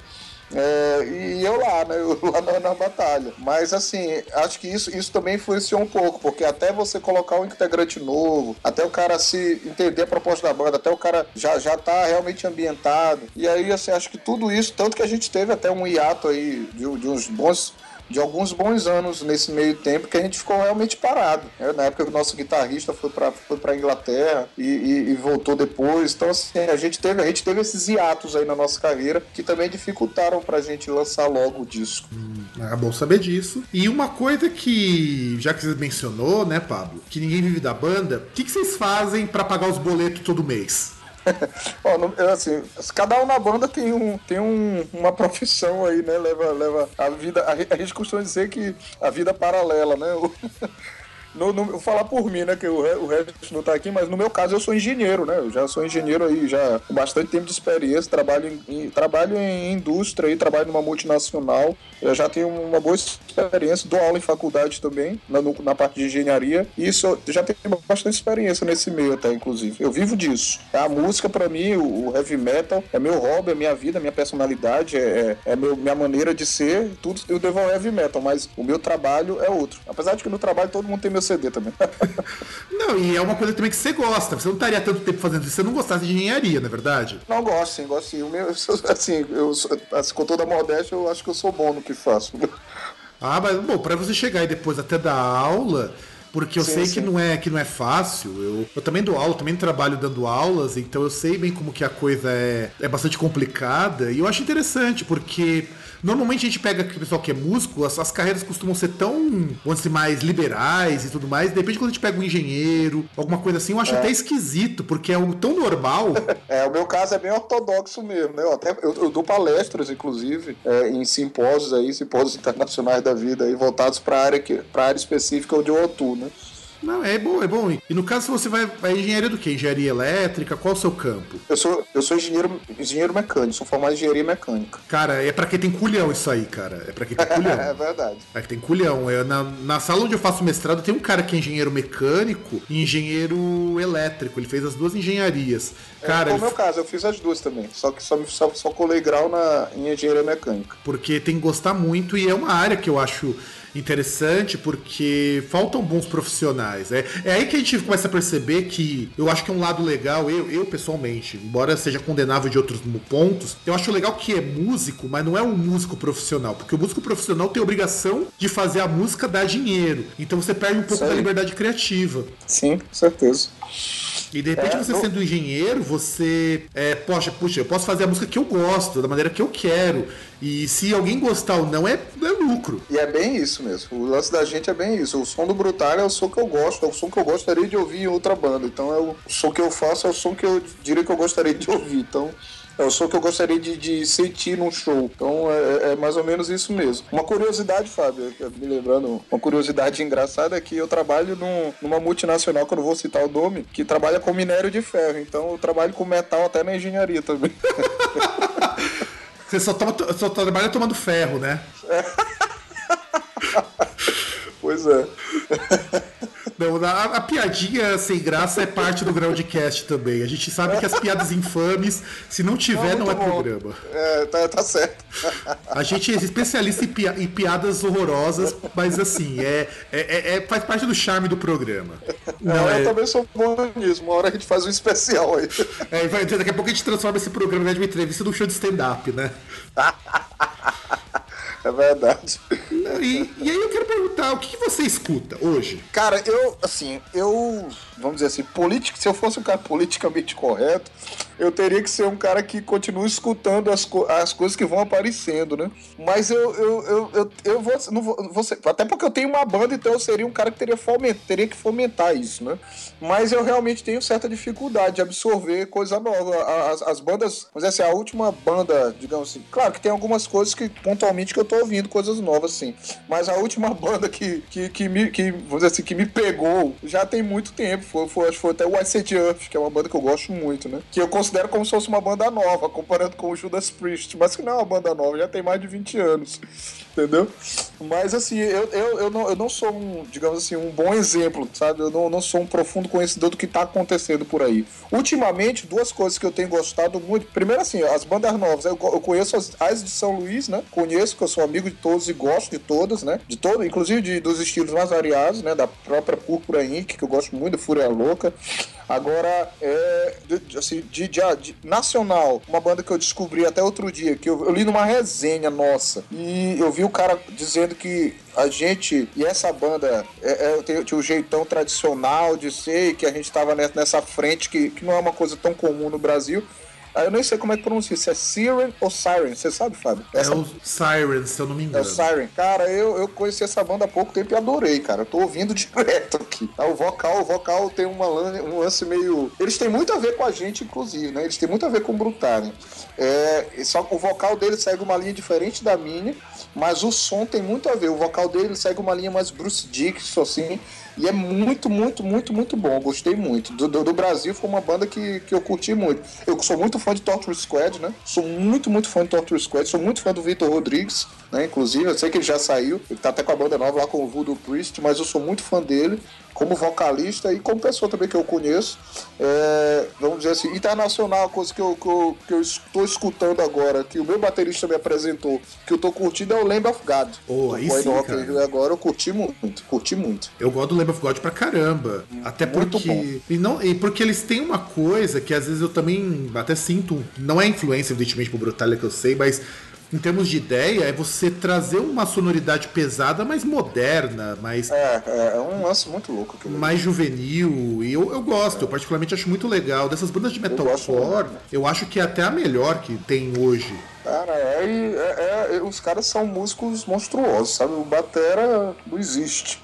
É, e eu lá, né? Eu lá na, na, batalha. Mas assim, acho que isso, isso também influenciou um pouco, porque até você colocar um integrante novo, até o cara se entender a proposta da banda, até o cara já, já tá realmente ambientado. E aí, assim, acho que tudo isso, tanto que a gente teve até um hiato aí de, de uns bons de alguns bons anos nesse meio tempo que a gente ficou realmente parado. Né? Na época que o nosso guitarrista foi para foi para Inglaterra e, e, e, voltou depois. Então, assim, a gente, teve, a gente teve esses hiatos aí na nossa carreira que também dificultaram para a gente lançar logo o disco. Hum, é bom saber disso. E uma coisa que, já que você mencionou, né, Pablo, que ninguém vive da banda, o que, que vocês fazem para pagar os boletos todo mês? Ó, assim, cada um na banda tem, um, tem um, uma profissão aí, né? Leva, leva a vida. A, a gente costuma dizer que a vida paralela, né? No, no- vou falar por mim, né? Que o, o resto não tá aqui, mas no meu caso eu sou engenheiro, né? Eu já sou engenheiro aí, já com bastante tempo de experiência, trabalho em, em- trabalho em indústria aí, trabalho numa multinacional. Eu já tenho uma boa experiência, dou aula em faculdade também, na, no- na parte de engenharia. E isso já tenho bastante experiência nesse meio até, inclusive. Eu vivo disso. A música, pra mim, o, o heavy metal, é meu hobby, é minha vida, minha personalidade, é, é, é meu, minha maneira de ser. Tudo eu devo ao heavy metal, mas o meu trabalho é outro. Apesar de que no trabalho todo mundo tem meu CD também. Não, e é uma coisa também que você gosta. Você não estaria tanto tempo fazendo isso se você não gostasse de engenharia, não é verdade? Não, gosto sim, gosto sim. O meu, assim, eu, assim, com toda a modéstia, eu acho que eu sou bom no que faço. Ah, mas bom, pra você chegar aí depois até dar aula, porque eu Sim, sei sim. que não é que não é fácil. Eu, eu também dou aula, também trabalho dando aulas, então eu sei bem como que a coisa é, é bastante complicada. E eu acho interessante, porque normalmente a gente pega o pessoal que é músico, as, as carreiras costumam ser tão, vamos dizer, mais liberais e tudo mais. De repente, quando a gente pega um engenheiro, alguma coisa assim, eu acho até esquisito, porque é algo tão normal. É, o meu caso é bem ortodoxo mesmo, né? Eu, até, eu, eu dou palestras, inclusive, é, em simpósios aí, simpósios internacionais da vida aí, voltados para a área, que- área específica onde eu atuo, né? Não, é bom, é bom. E no caso, você vai, vai engenharia do quê? Engenharia elétrica? Qual o seu campo? Eu sou, eu sou engenheiro, engenheiro mecânico, sou formado em engenharia mecânica. Cara, é pra quem tem culhão isso aí, cara. É pra quem tem É culhão. verdade. É que tem culhão. Eu, na, na sala onde eu faço mestrado tem um cara que é engenheiro mecânico e engenheiro elétrico. Ele fez as duas engenharias. Cara, é, ele- foi o meu caso, eu fiz as duas também. Só que só, só, só colei grau na, em engenharia mecânica. porque tem que gostar muito e é uma área que eu acho interessante porque faltam bons profissionais. É, é aí que a gente começa a perceber que eu acho que é um lado legal, eu, eu pessoalmente, embora seja condenável de outros pontos, eu acho legal que é músico, mas não é um músico profissional, porque o músico profissional tem a obrigação de fazer a música dar dinheiro. Então você perde um pouco Isso da liberdade criativa. Sim, com certeza. E de repente É, você sendo engenheiro, você. É, poxa, puxa, eu posso fazer a música que eu gosto, da maneira que eu quero. E se alguém gostar ou não, é, é lucro. E é bem isso mesmo. O lance da gente é bem isso. O som do Brutal é o som que eu gosto, é o som que eu gostaria de ouvir em outra banda. Então é o som que eu faço, é o som que eu diria que eu gostaria de ouvir. Então. É o que eu gostaria de, de sentir num show. Então é, é mais ou menos isso mesmo. Uma curiosidade, Fábio, eu me lembrando, uma curiosidade engraçada é que eu trabalho num- numa multinacional, que eu não vou citar o nome, que trabalha com minério de ferro. Então eu trabalho com metal até na engenharia também. Você só, toma, só trabalha tomando ferro, né? pois é. Não, a, a piadinha sem graça é parte do Groundcast também. A gente sabe que as piadas infames, se não tiver, não, muito é bom. programa. É, tá, tá certo. A gente é especialista em, pia- em piadas horrorosas, mas assim, é, é- é- é- faz parte do charme do programa. Não, eu é, também sou bom nisso. Uma hora a gente faz um especial aí. é, vai- daqui a pouco a gente transforma esse programa né, de uma entrevista num show de stand-up, né? É verdade. E, e aí eu quero perguntar, o que, que você escuta hoje? Cara, eu, assim, eu, vamos dizer assim, político, se eu fosse um cara politicamente correto, eu teria que ser um cara que continue escutando as, co- as coisas que vão aparecendo, né? Mas eu, eu, eu, eu, eu vou, não vou, vou ser- até porque eu tenho uma banda, então eu seria um cara que teria, foment, teria que fomentar isso, né? Mas eu realmente tenho certa dificuldade de absorver coisa nova. As, as bandas, vamos dizer assim, a última banda, digamos assim, claro que tem algumas coisas que pontualmente que eu tô ouvindo, coisas novas, assim. Mas a última banda que, que, que, me, que, vamos dizer assim, que me pegou já tem muito tempo. Foi, foi, acho que foi até o Ice Earth, que é uma banda que eu gosto muito, né? Que eu considero como se fosse uma banda nova, comparando com o Judas Priest, mas que não é uma banda nova, já tem mais de 20 anos. Entendeu? Mas assim, eu, eu, eu, não, eu não sou um, digamos assim, um bom exemplo, sabe? Eu não, não sou um profundo conhecedor do que tá acontecendo por aí. Ultimamente, duas coisas que eu tenho gostado muito. Primeiro, assim, as bandas novas. Eu, eu conheço as, as de São Luís, né? Conheço, que eu sou amigo de todos e gosto de todas, né? De todo, inclusive de, dos estilos mais variados, né? Da própria Púrpura Inc., que eu gosto muito, Fúria Louca. Agora, é, de- assim, de, de- de- nacional, uma banda que eu descobri até outro dia, que eu, eu li numa resenha nossa, e eu vi o cara dizendo que a gente, e essa banda é, é, tinha o jeitão tradicional de ser, que a gente tava nessa, nessa frente, que, que não é uma coisa tão comum no Brasil. Ah, eu nem sei como é que pronuncia, se é Siren ou Siren, você sabe, Fábio? Essa... É o Siren, se eu não me engano. É o Siren. Cara, eu, eu conheci essa banda há pouco tempo e adorei, cara. Eu tô ouvindo direto aqui. Ah, o vocal, o vocal tem uma, um lance meio. Eles têm muito a ver com a gente, inclusive, né? Eles têm muito a ver com o Brutalion. É, só que o vocal dele segue uma linha diferente da minha, mas o som tem muito a ver. O vocal dele segue uma linha mais Bruce Dixon, assim. E é muito, muito, muito, muito bom. Gostei muito. Do, do, do, Brasil foi uma banda que, que eu curti muito. Eu sou muito fã de Torture Squad, né? Sou muito, muito fã de Torture Squad. Sou muito fã do Vitor Rodrigues, né? Inclusive, eu sei que ele já saiu. Ele tá até com a banda nova lá com o Voodoo Priest, mas eu sou muito fã dele como vocalista e como pessoa também que eu conheço. É, vamos dizer assim, internacional, coisa que eu, que eu, que eu estou escutando agora, que o meu baterista me apresentou, que eu estou curtindo é o Lamb of God. Oh, aí sim, Rock agora eu curti muito, curti muito. Eu gosto do Lamb of God pra caramba. Até muito porque. E, não, e porque eles têm uma coisa que às vezes eu também até sinto, não é influência, evidentemente, pro Brutalia que eu sei, mas em termos de ideia, é você trazer uma sonoridade pesada, mas moderna, mais. É, é, é um lance muito louco. Mais juvenil. E eu, eu gosto, é. eu particularmente acho muito legal. Dessas bandas de metalcore, eu, eu acho que é até a melhor que tem hoje. Cara, é, é, é, os caras são músicos monstruosos, sabe? O Batera não existe.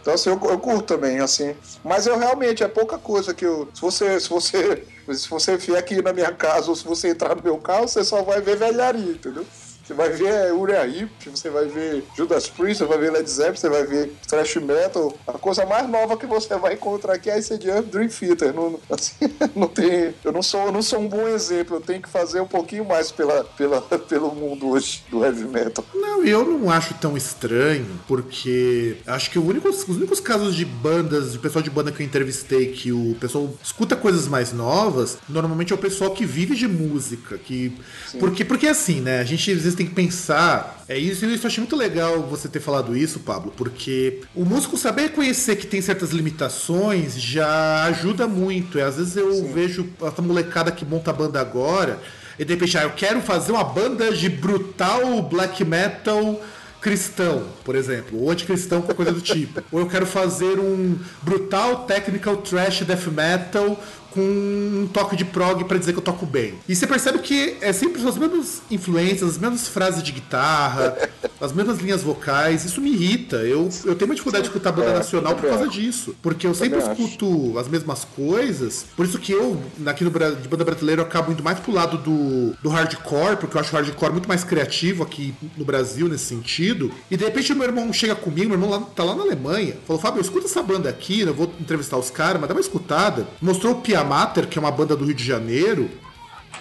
Então, assim, eu, eu, curto também, assim. Mas eu realmente, é pouca coisa que eu. Se você, se você, se você vier aqui na minha casa ou se você entrar no meu carro, você só vai ver velharia, entendeu? Você vai ver Uriah Heep, você vai ver Judas Priest, você vai ver Led Zeppelin, você vai ver thrash metal. A coisa mais nova que você vai encontrar aqui é esse de Dream Theater. Não, assim, não tem, eu não sou, eu não sou um bom exemplo. Eu tenho que fazer um pouquinho mais pela, pela, pelo mundo hoje do heavy metal. Não, eu não acho tão estranho, porque acho que único, os únicos casos de bandas, de pessoal de banda que eu entrevistei, que o pessoal escuta coisas mais novas, normalmente é o pessoal que vive de música, que porque porque assim, né? A gente vezes tem que pensar. É isso, e eu achei muito legal você ter falado isso, Pablo, porque o músico saber reconhecer que tem certas limitações já ajuda muito. E às vezes eu Sim. vejo essa molecada que monta a banda agora, e de repente, ah, eu quero fazer uma banda de brutal black metal cristão, por exemplo, ou anticristão, qualquer coisa do tipo. ou eu quero fazer um brutal technical trash death metal com um toque de prog para dizer que eu toco bem. E você percebe que é sempre as mesmas influências, as mesmas frases de guitarra, as mesmas linhas vocais. Isso me irrita. Eu, eu tenho uma dificuldade de escutar banda é, nacional por causa disso. Porque eu sempre escuto acho. as mesmas coisas. Por isso que eu, aqui no de banda brasileira, eu acabo indo mais pro lado do, do hardcore, porque eu acho o hardcore muito mais criativo aqui no Brasil nesse sentido. E de repente o meu irmão chega comigo, meu irmão lá, tá lá na Alemanha, falou: Fábio, escuta essa banda aqui, eu vou entrevistar os caras, mas dá uma escutada. Mostrou o Pia Mater, que é uma banda do Rio de Janeiro,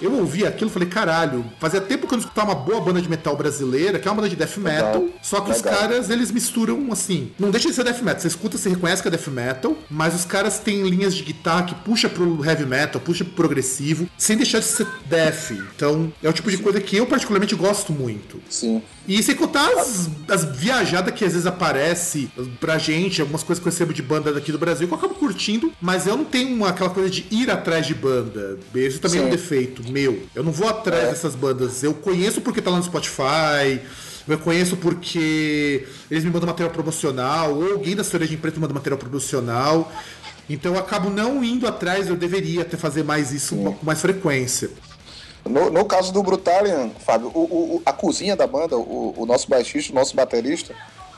eu ouvi aquilo e falei, caralho, fazia tempo que eu não escutava uma boa banda de metal brasileira, que é uma banda de death metal, Legal. só que Legal. os caras, eles misturam assim, não deixa de ser death metal, você escuta, você reconhece que é death metal, mas os caras têm linhas de guitarra que puxa pro heavy metal, puxa pro progressivo, sem deixar de ser death. Então, é o tipo de coisa que eu particularmente gosto muito. Sim. E sem contar as, as viajadas que às vezes aparece pra gente, algumas coisas que eu recebo de banda daqui do Brasil, que eu acabo curtindo, mas eu não tenho uma, aquela coisa de ir atrás de banda. Isso também Sim. é um defeito meu. Eu não vou atrás é. dessas bandas. Eu conheço porque tá lá no Spotify. Eu conheço porque eles me mandam material promocional, ou alguém da História de Empresa manda material promocional. Então eu acabo não indo atrás, eu deveria até fazer mais isso Sim. com mais frequência. No, no, caso do Brutalian, Fábio, o, o, a cozinha da banda, o, o, nosso baixista, o nosso baterista,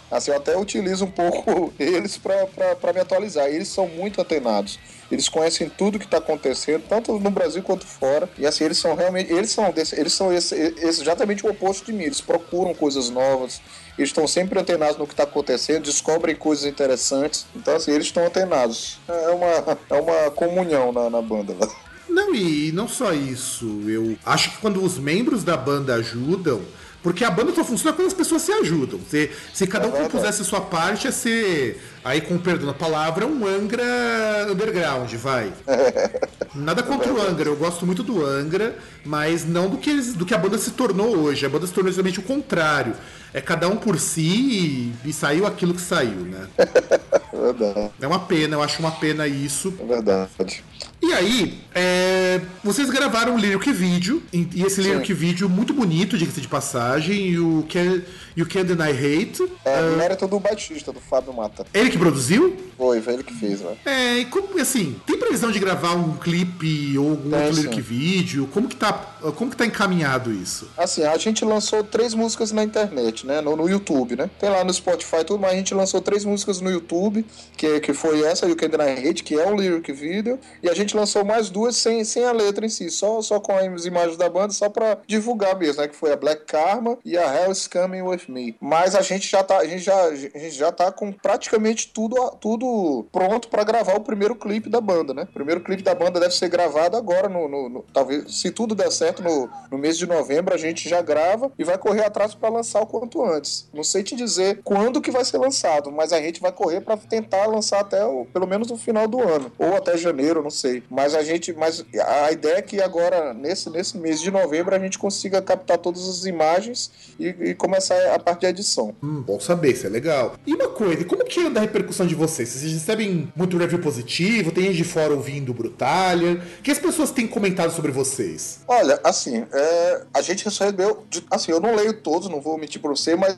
assim, eu até utilizo um pouco eles para me atualizar. Eles são muito antenados. Eles conhecem tudo que está acontecendo, tanto no Brasil quanto fora. E assim, eles são realmente. Eles são, desse, eles são esse, esse, exatamente o oposto de mim. Eles procuram coisas novas. Eles estão sempre antenados no que está acontecendo, descobrem coisas interessantes. Então, assim, eles estão antenados. É uma, é uma comunhão na, na banda lá. Não, e não só isso. Eu acho que quando os membros da banda ajudam, porque a banda só funciona quando as pessoas se ajudam. Se, se cada um compusesse a sua parte, ia ser, aí com perdão da palavra, um Angra underground, vai. Nada contra o Angra, eu gosto muito do Angra, mas não do que, eles, do que a banda se tornou hoje. A banda se tornou exatamente o contrário. É cada um por si e, e saiu aquilo que saiu, né? Verdade. É uma pena, eu acho uma pena isso. É verdade. E aí, é, vocês gravaram um lyric vídeo, e esse lyric Sim. vídeo muito bonito, diga-se de passagem, e o Can, You Can't Deny Hate. É, mérito do baixista, do Fábio Mata. Ele que produziu? Foi, foi ele que fez, né? É, e como, assim, tem previsão de gravar um clipe ou algum Tem, outro sim. lyric vídeo? Como que, tá, como que tá encaminhado isso? Assim, a gente lançou três músicas na internet, né? No, no YouTube, né? Tem lá no Spotify e tudo, mas a gente lançou três músicas no YouTube, que, que foi essa, You Can Deny Hate, que é um lyric video, e a gente lançou mais duas sem, sem a letra em si, só, só com as imagens da banda, só pra divulgar mesmo, né? Que foi a Black Karma e a Hell Coming With Me. Mas a gente já tá, a gente já, a gente já tá com praticamente tudo, tudo pronto pra gravar o primeiro clipe da banda, né? O primeiro clipe da banda deve ser gravado agora, no, no- no- talvez, se tudo der certo, no, no mês de novembro a gente já grava e vai correr atrás pra lançar o quanto antes. Não sei te dizer quando que vai ser lançado, mas a gente vai correr pra tentar lançar até o, pelo menos no final do ano ou até janeiro, não sei. Mas a gente, mas a ideia é que agora nesse nesse mês de novembro a gente consiga captar todas as imagens e, e começar a parte de edição. Hum, bom saber, isso é legal. E uma coisa, como que anda a repercussão de vocês? Vocês recebem muito review positivo? Tem gente de fora ouvindo Brutalha? O que as pessoas têm comentado sobre vocês? Olha, assim, é, a gente recebeu. assim, eu não leio todos, não vou mentir pra você, mas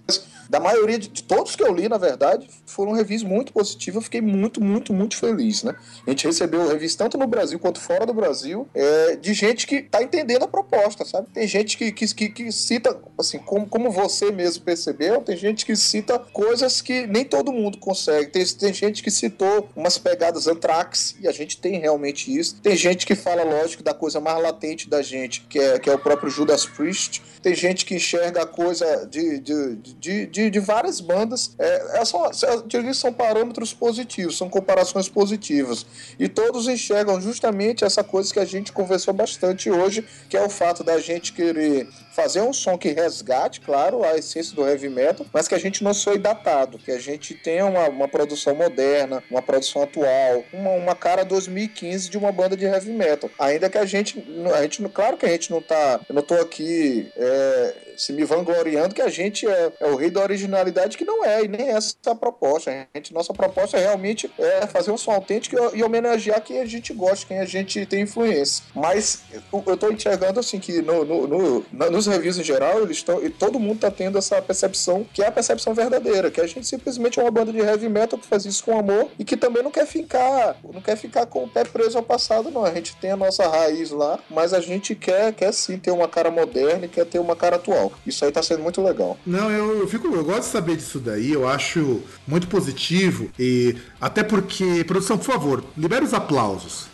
da maioria de, de todos que eu li, na verdade, foram reviews muito positivos. Eu fiquei muito, muito, muito feliz, né? A gente recebeu reviews tanto no Brasil quanto fora do Brasil, é, de gente que tá entendendo a proposta, sabe? Tem gente que, que, que, que cita, assim, como, como você mesmo percebeu, tem gente que cita coisas que nem todo mundo consegue. Tem, tem gente que citou umas pegadas Anthrax, e a gente tem realmente isso. Tem gente que fala, lógico, da coisa mais latente da gente, que é, que é o próprio Judas Priest. Tem gente que enxerga a coisa de, de, de, de, de várias bandas. É, é só, que são parâmetros positivos, são comparações positivas. E todos enxergam justamente essa coisa que a gente conversou bastante hoje, que é o fato da gente querer fazer um som que resgate, claro, a essência do heavy metal, mas que a gente não soe datado, que a gente tenha uma, uma produção moderna, uma produção atual, uma, uma cara 2015 de uma banda de heavy metal. Ainda que a gente, a gente claro que a gente não tá, eu não tô aqui é, se me vangloriando que a gente é, é o rei da originalidade, que não é, e nem essa é a proposta. A gente, nossa proposta é realmente é fazer um som autêntico e, e homenagear quem a gente gosta, quem a gente tem influência. Mas eu, eu tô enxergando assim que no, no, no- na- nos reviews em geral, eles estão. E todo mundo tá tendo essa percepção, que é a percepção verdadeira, que a gente simplesmente é uma banda de heavy metal que faz isso com amor e que também não quer ficar, não quer ficar com o pé preso ao passado, não. A gente tem a nossa raiz lá, mas a gente quer, quer sim ter uma cara moderna e quer ter uma cara atual. Isso aí tá sendo muito legal. Não, eu, eu fico, eu gosto de saber disso daí, eu acho muito positivo e até porque, produção, por favor, libera os aplausos.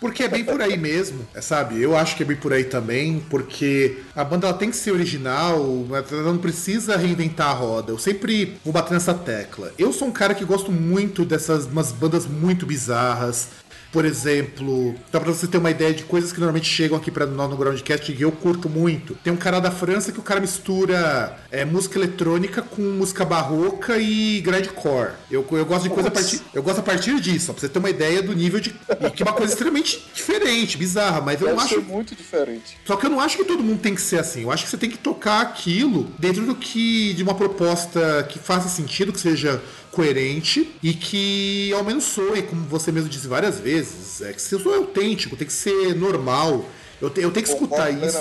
Porque é bem por aí mesmo, sabe? Eu acho que é bem por aí também, porque a banda ela tem que ser original, ela não precisa reinventar a roda. Eu sempre vou bater nessa tecla. Eu sou um cara que gosto muito dessas umas bandas muito bizarras. Por exemplo, dá pra você ter uma ideia de coisas que normalmente chegam aqui pra nós no Groundcast e eu curto muito. Tem um cara da França que o cara mistura é, música eletrônica com música barroca e grindcore. Eu, eu gosto de coisa a partir, eu gosto a partir disso, ó, pra você ter uma ideia do nível de. que é uma coisa extremamente diferente, bizarra, mas eu Deve não acho. muito diferente. Só que eu não acho que todo mundo tem que ser assim. Eu acho que você tem que tocar aquilo dentro do que. de uma proposta que faça sentido, que seja coerente e que ao menos soe, como você mesmo disse várias vezes, é que se eu sou autêntico, tem que ser normal. Eu, te- eu tenho que escutar isso.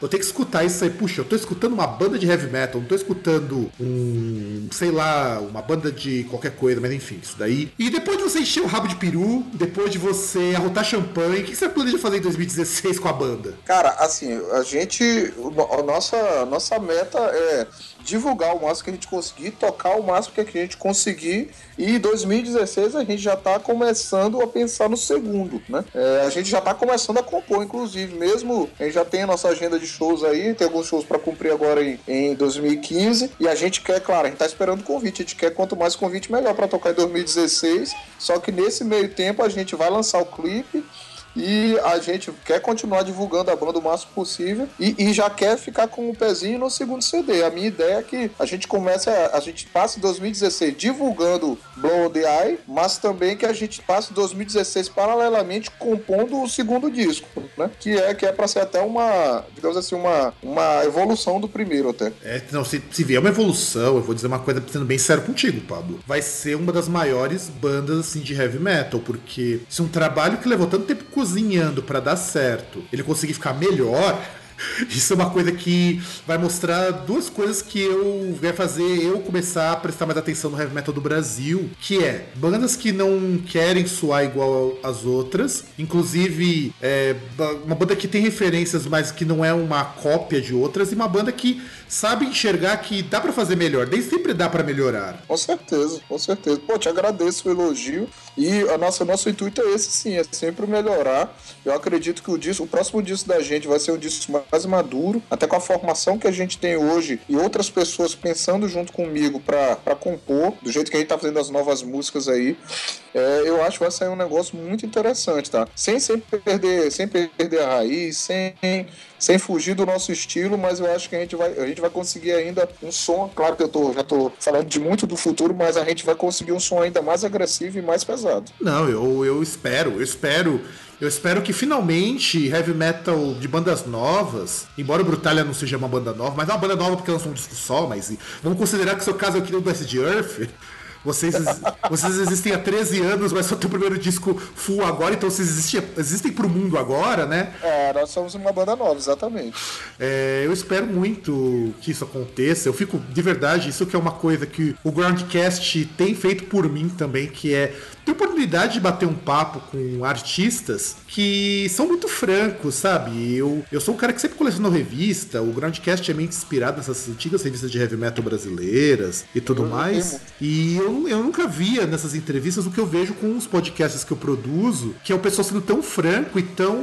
Eu tenho que escutar isso aí. Puxa, eu tô escutando uma banda de heavy metal, não tô escutando um, sei lá, uma banda de qualquer coisa, mas enfim, isso daí. E depois de você encher o rabo de peru, depois de você arrotar champanhe, o que você planeja fazer em 2016 com a banda? Cara, assim, a gente. o- A nossa, a nossa meta é divulgar o máximo que a gente conseguir, tocar o máximo que a gente conseguir. E em 2016 a gente já tá começando a pensar no segundo, né? É, a gente já tá começando a compor, inclusive, mesmo a gente já tem a nossa agenda de shows aí, tem alguns shows para cumprir agora em, em 2015. E a gente quer, claro, a gente tá esperando convite, a gente quer quanto mais convite melhor para tocar em 2016. Só que nesse meio tempo a gente vai lançar o clipe. E a gente quer continuar divulgando a banda o máximo possível e, e já quer ficar com o um pezinho no segundo CD. A minha ideia é que a gente comece, a, a gente passe 2016 divulgando Blow the Eye, mas também que a gente passe 2016 paralelamente compondo o segundo disco, né? Que é que é para ser até uma, digamos assim, uma, uma evolução do primeiro até. É, não, se, se vier uma evolução, eu vou dizer uma coisa sendo bem sério contigo, Pablo. Vai ser uma das maiores bandas assim de heavy metal, porque se um trabalho que levou tanto tempo cozinhando para dar certo, ele conseguir ficar melhor, isso é uma coisa que vai mostrar duas coisas que eu vai fazer eu começar a prestar mais atenção no heavy metal do Brasil, que é bandas que não querem soar igual às outras, inclusive é, uma banda que tem referências, mas que não é uma cópia de outras, e uma banda que sabe enxergar que dá para fazer melhor, nem sempre dá para melhorar. Com certeza, com certeza. Pô, te agradeço o elogio e a nossa nosso intuito é esse sim, é sempre melhorar. Eu acredito que o disco, o próximo disco da gente vai ser um disco mais maduro, até com a formação que a gente tem hoje e outras pessoas pensando junto comigo para compor, do jeito que a gente tá fazendo as novas músicas aí. É, eu acho que vai sair um negócio muito interessante, tá? Sem sempre perder, sem perder a raiz, sem sem fugir do nosso estilo, mas eu acho que a gente vai, a gente vai conseguir ainda um som. Claro que eu tô, já tô falando de muito do futuro, mas a gente vai conseguir um som ainda mais agressivo e mais pesado. Não, eu, eu espero, eu espero. Eu espero que finalmente heavy metal de bandas novas, embora o Brutalia não seja uma banda nova, mas é uma banda nova porque lançou um disco só, mas vamos considerar que o seu caso é que do Acid Earth. Vocês, vocês existem há 13 anos, mas só tem o primeiro disco full agora, então vocês existem, existem pro mundo agora, né? É, nós somos uma banda nova, exatamente. É, eu espero muito que isso aconteça. Eu fico, de verdade, isso que é uma coisa que o Groundcast tem feito por mim também, que é ter oportunidade de bater um papo com artistas que são muito francos, sabe? Eu, eu sou um cara que sempre colecionou revista, o Groundcast é meio inspirado nessas antigas revistas de heavy metal brasileiras e tudo eu mais. E eu, eu nunca via nessas entrevistas o que eu vejo com os podcasts que eu produzo, que é o pessoal sendo tão franco e tão.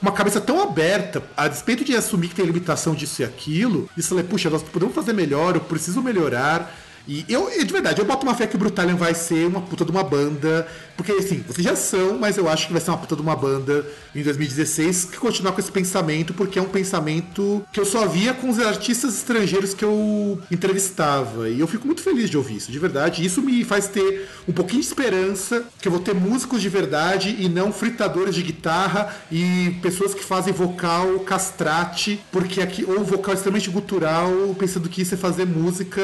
uma cabeça tão aberta, a despeito de assumir que tem limitação disso e aquilo, e falar, puxa, nós podemos fazer melhor, eu preciso melhorar. E eu, de verdade, eu boto uma fé que o Brutalion vai ser uma puta de uma banda. Porque, assim, vocês já são, mas eu acho que vai ser uma puta de uma banda em 2016 que continuar com esse pensamento, porque é um pensamento que eu só via com os artistas estrangeiros que eu entrevistava. E eu fico muito feliz de ouvir isso, de verdade. Isso me faz ter um pouquinho de esperança que eu vou ter músicos de verdade e não fritadores de guitarra e pessoas que fazem vocal castrate, porque aqui, ou vocal extremamente gutural, pensando que isso é fazer música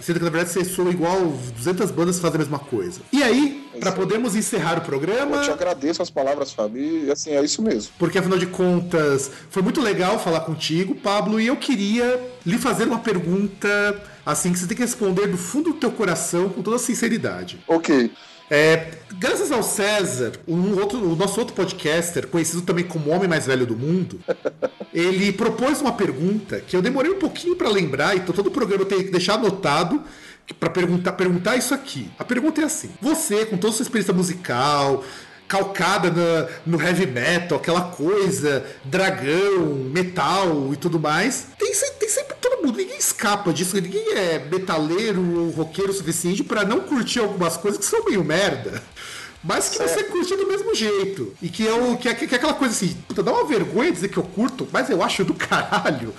sendo que na verdade você soa igual 200 bandas fazem a mesma coisa. E aí, para podermos encerrar o programa. Eu te agradeço as palavras, Fabi, e assim, é isso mesmo. Porque afinal de contas, foi muito legal falar contigo, Pablo, e eu queria lhe fazer uma pergunta assim que você tem que responder do fundo do teu coração com toda sinceridade. Ok. É, graças ao César, um outro, o nosso outro podcaster, conhecido também como o homem mais velho do mundo, ele propôs uma pergunta que eu demorei um pouquinho para lembrar, então todo o programa eu tenho que deixar anotado para perguntar, perguntar isso aqui. A pergunta é assim: você, com toda a sua experiência musical, calcada no, no heavy metal, aquela coisa, dragão, metal e tudo mais, tem, tem sempre todo mundo, ninguém escapa disso, ninguém é metaleiro ou roqueiro o suficiente para não curtir algumas coisas que são meio merda. Mas que certo. você curte do mesmo jeito. E que, eu, que, é, que é aquela coisa assim, puta, dá uma vergonha dizer que eu curto, mas eu acho do caralho.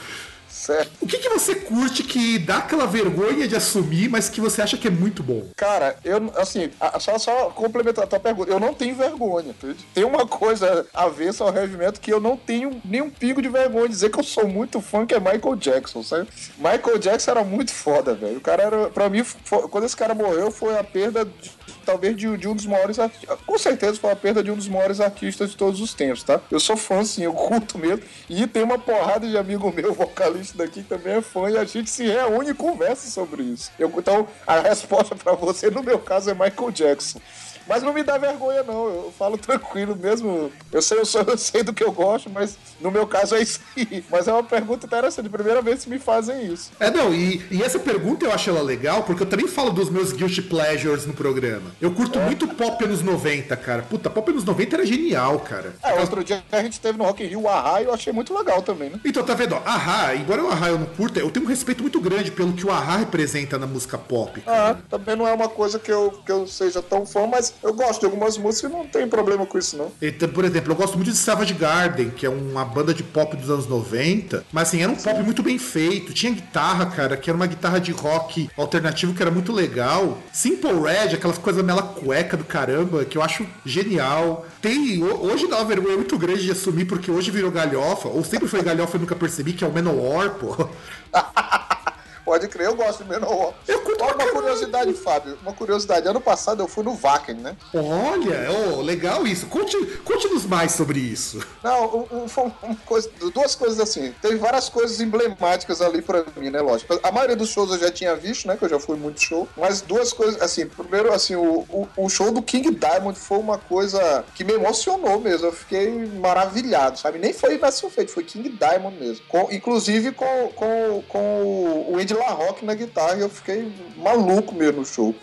Certo. O que, que você curte que dá aquela vergonha de assumir, mas que você acha que é muito bom? Cara, eu, assim, só, só complementar a tua pergunta, eu não tenho vergonha. Entende? Tem uma coisa a ver ao heavy metal que eu não tenho nenhum pingo de vergonha. Dizer que eu sou muito fã que é Michael Jackson, sabe? Michael Jackson era muito foda, velho. O cara era, pra mim, quando esse cara morreu, foi a perda de talvez de, de, um dos maiores com certeza foi a perda de um dos maiores artistas de todos os tempos, tá? Eu sou fã, sim, eu curto mesmo. E tem uma porrada de amigo meu, vocalista daqui, que também é fã, e a gente se reúne e conversa sobre isso. Eu, então, a resposta para você, no meu caso, é Michael Jackson. Mas não me dá vergonha, não. Eu falo tranquilo mesmo. Eu sei, eu, sou, eu sei do que eu gosto, mas no meu caso é isso aí. Mas é uma pergunta interessante. Primeira vez que me fazem isso. É, não, e, e essa pergunta eu acho ela legal, porque eu também falo dos meus guilty pleasures no programa. Eu curto é. muito pop anos 90, cara. Puta, pop anos 90 era genial, cara. É, outro dia a gente teve no Rock in Rio o Ahá e eu achei muito legal também, né? Então, tá vendo? Ahá, embora o Ahá eu não curta, eu tenho um respeito muito grande pelo que o Ahá representa na música pop. Cara. Ah, também não é uma coisa que eu, que eu seja tão fã, mas Eu gosto de algumas músicas e não tem problema com isso, não. Então, por exemplo, eu gosto muito de Savage Garden, que é uma banda de pop dos anos 90, mas assim, era um pop muito bem feito. Tinha guitarra, cara, que era uma guitarra de rock alternativo que era muito legal. Simple Red, aquelas coisas mela cueca do caramba, que eu acho genial. Tem. Hoje dá uma vergonha muito grande de assumir, porque hoje virou galhofa, ou sempre foi galhofa e nunca percebi, que é o Menowar, pô. Pode crer, eu gosto de Menor. Eu curto Olha uma curiosidade, Fábio. Uma curiosidade. Ano passado eu fui no Wacken, né? Olha, oh, legal isso. Conte, conte-nos mais sobre isso. Não, um, um, um, coisa, duas coisas assim. Teve várias coisas emblemáticas ali pra mim, né? Lógico. A maioria dos shows eu já tinha visto, né? Que eu já fui muito show. Mas duas coisas, assim. Primeiro, assim, o, o, o show do King Diamond foi uma coisa que me emocionou mesmo. Eu fiquei maravilhado, sabe? Nem foi National Feito, foi King Diamond mesmo. Com, inclusive com, com, com o Andy La Rock na guitarra e eu fiquei maluco mesmo no show.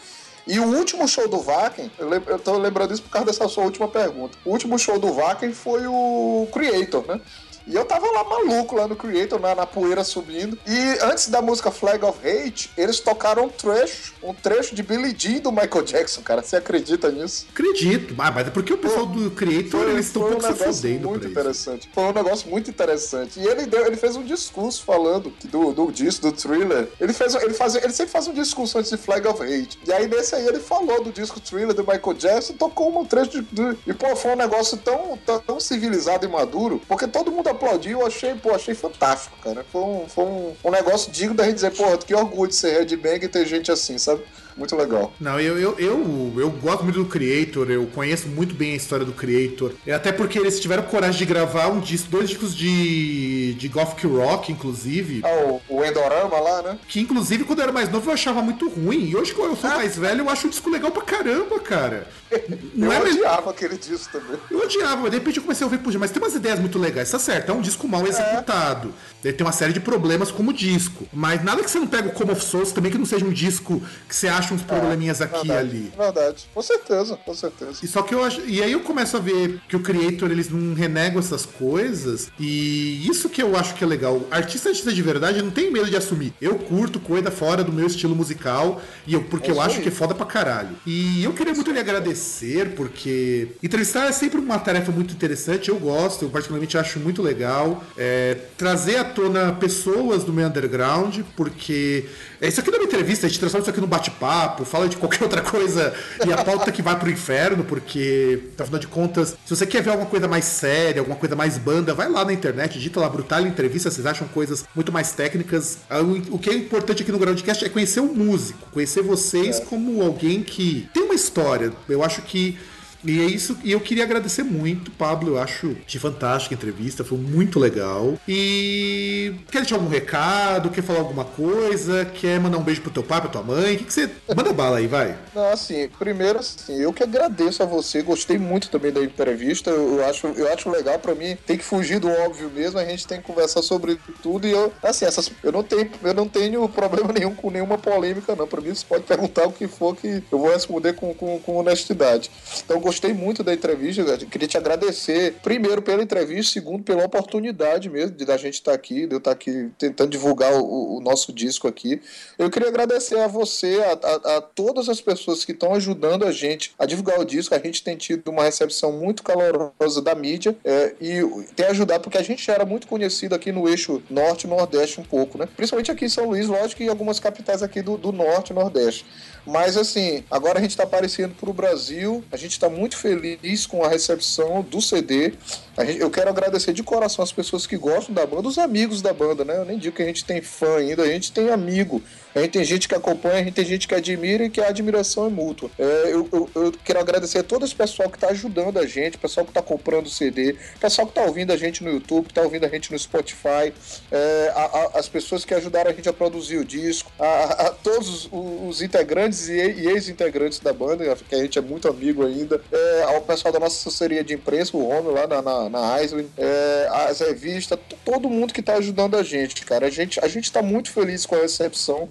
E o último show do Wacken, eu, tô lembrando isso por causa dessa sua última pergunta. O último show do Wacken foi o Creator, né? E eu tava lá maluco lá no Creator, na, na, poeira subindo. E antes da música Flag of Hate, eles tocaram um trecho, um trecho de Billie Jean do Michael Jackson, cara. Você acredita nisso? Acredito. Ah, mas é porque o pessoal do Creator, foi, eles estão um pouco um se fodendo muito interessante. Foi um negócio muito interessante. E ele, deu, ele fez um discurso falando do, do disco, do Thriller. Ele, fez, ele, faz, ele sempre faz um discurso antes de Flag of Hate. E aí nesse aí ele falou do disco Thriller do Michael Jackson, tocou um trecho de, de, E pô, foi um negócio tão, tão, tão civilizado e maduro, porque todo mundo aplaudiu, eu achei, pô, achei fantástico, cara. Foi um, foi um, um negócio digno da gente dizer, pô, que orgulho de ser headbang e ter gente assim, sabe? Muito legal. Não, eu, eu, eu, eu, gosto muito do Creator, eu conheço muito bem a história do Creator. Até porque eles tiveram coragem de gravar um disco, dois discos de, de Gothic Rock, inclusive. Ah, o, o Endorama lá, né? Que inclusive quando eu era mais novo eu achava muito ruim. E hoje, quando eu sou ah. mais velho, eu acho o disco legal pra caramba, cara. Não eu é odiava mesmo... aquele disco também. Eu odiava, mas de repente eu comecei a ouvir, puxa, mas tem umas ideias muito legais. Tá certo, é um disco mal executado. É. Ele tem uma série de problemas como disco. Mas nada que você não pega o Como of Souls também que não seja um disco que você acha uns probleminhas aqui e ali. Verdade, com certeza, com certeza. E só que eu acho. E aí eu começo a ver que o Creator eles não renegam essas coisas. E isso que eu acho que é legal. Artista artista de verdade não tem medo de assumir. Eu curto coisa fora do meu estilo musical. E eu, porque é eu acho que é foda pra caralho. E eu queria muito lhe agradecer, porque entrevistar é sempre uma tarefa muito interessante. Eu gosto, eu particularmente acho muito legal. É, trazer à tona pessoas do meu underground, porque é, isso aqui não é uma entrevista, a gente transforma isso aqui num bate-papo, fala de qualquer outra coisa e a pauta que vai pro inferno, porque, afinal de contas, se você quer ver alguma coisa mais séria, alguma coisa mais banda, vai lá na internet, digita lá Brutal Entrevista, vocês acham coisas muito mais técnicas. Ah, o que é importante aqui no Groundcast é conhecer o músico, conhecer vocês é. como alguém que tem uma história. Eu acho que e é isso, e eu queria agradecer muito, Pablo. Eu acho de fantástica entrevista, foi muito legal. E quer deixar algum recado? Quer falar alguma coisa? Quer mandar um beijo pro teu pai, pra tua mãe? O que, que você. Manda bala aí, vai. Não, assim, primeiro, assim, eu que agradeço a você, gostei muito também da entrevista. Eu, acho, eu acho legal para mim, tem que fugir do óbvio mesmo, a gente tem que conversar sobre tudo. E eu, assim, essas, eu não tenho, eu não tenho problema nenhum com nenhuma polêmica, não. Pra mim, você pode perguntar o que for que eu vou responder com, com, com honestidade. Então, gostei gostei muito da entrevista. Queria te agradecer, primeiro, pela entrevista, segundo, pela oportunidade mesmo de da gente estar tá aqui, de eu estar tá aqui tentando divulgar o, o, nosso disco aqui. Eu queria agradecer a você, a, a, a todas as pessoas que estão ajudando a gente a divulgar o disco. A gente tem tido uma recepção muito calorosa da mídia é, e tem ajudado, porque a gente era muito conhecido aqui no eixo norte e nordeste um pouco, né? Principalmente aqui em São Luís, lógico, e algumas capitais aqui do, do norte e nordeste. Mas assim, agora a gente está aparecendo para o Brasil, a gente está muito feliz com a recepção do CD. Gente, eu quero agradecer de coração as pessoas que gostam da banda, os amigos da banda, né? Eu nem digo que a gente tem fã ainda, a gente tem amigo. A gente tem gente que acompanha, a gente tem gente que admira e que a admiração é mútua. É, eu, eu, eu, quero agradecer a todo esse pessoal que está ajudando a gente, pessoal que está comprando CD, pessoal que está ouvindo a gente no YouTube, que está ouvindo a gente no Spotify, é, a, a, as pessoas que ajudaram a gente a produzir o disco, a, a todos os, os, integrantes e, e ex-integrantes da banda, que a gente é muito amigo ainda, é, ao pessoal da nossa assessoria de imprensa, o Romeo lá na, na, na é, as revistas, todo mundo que está ajudando a gente, cara. A gente, a gente tá muito feliz com a recepção.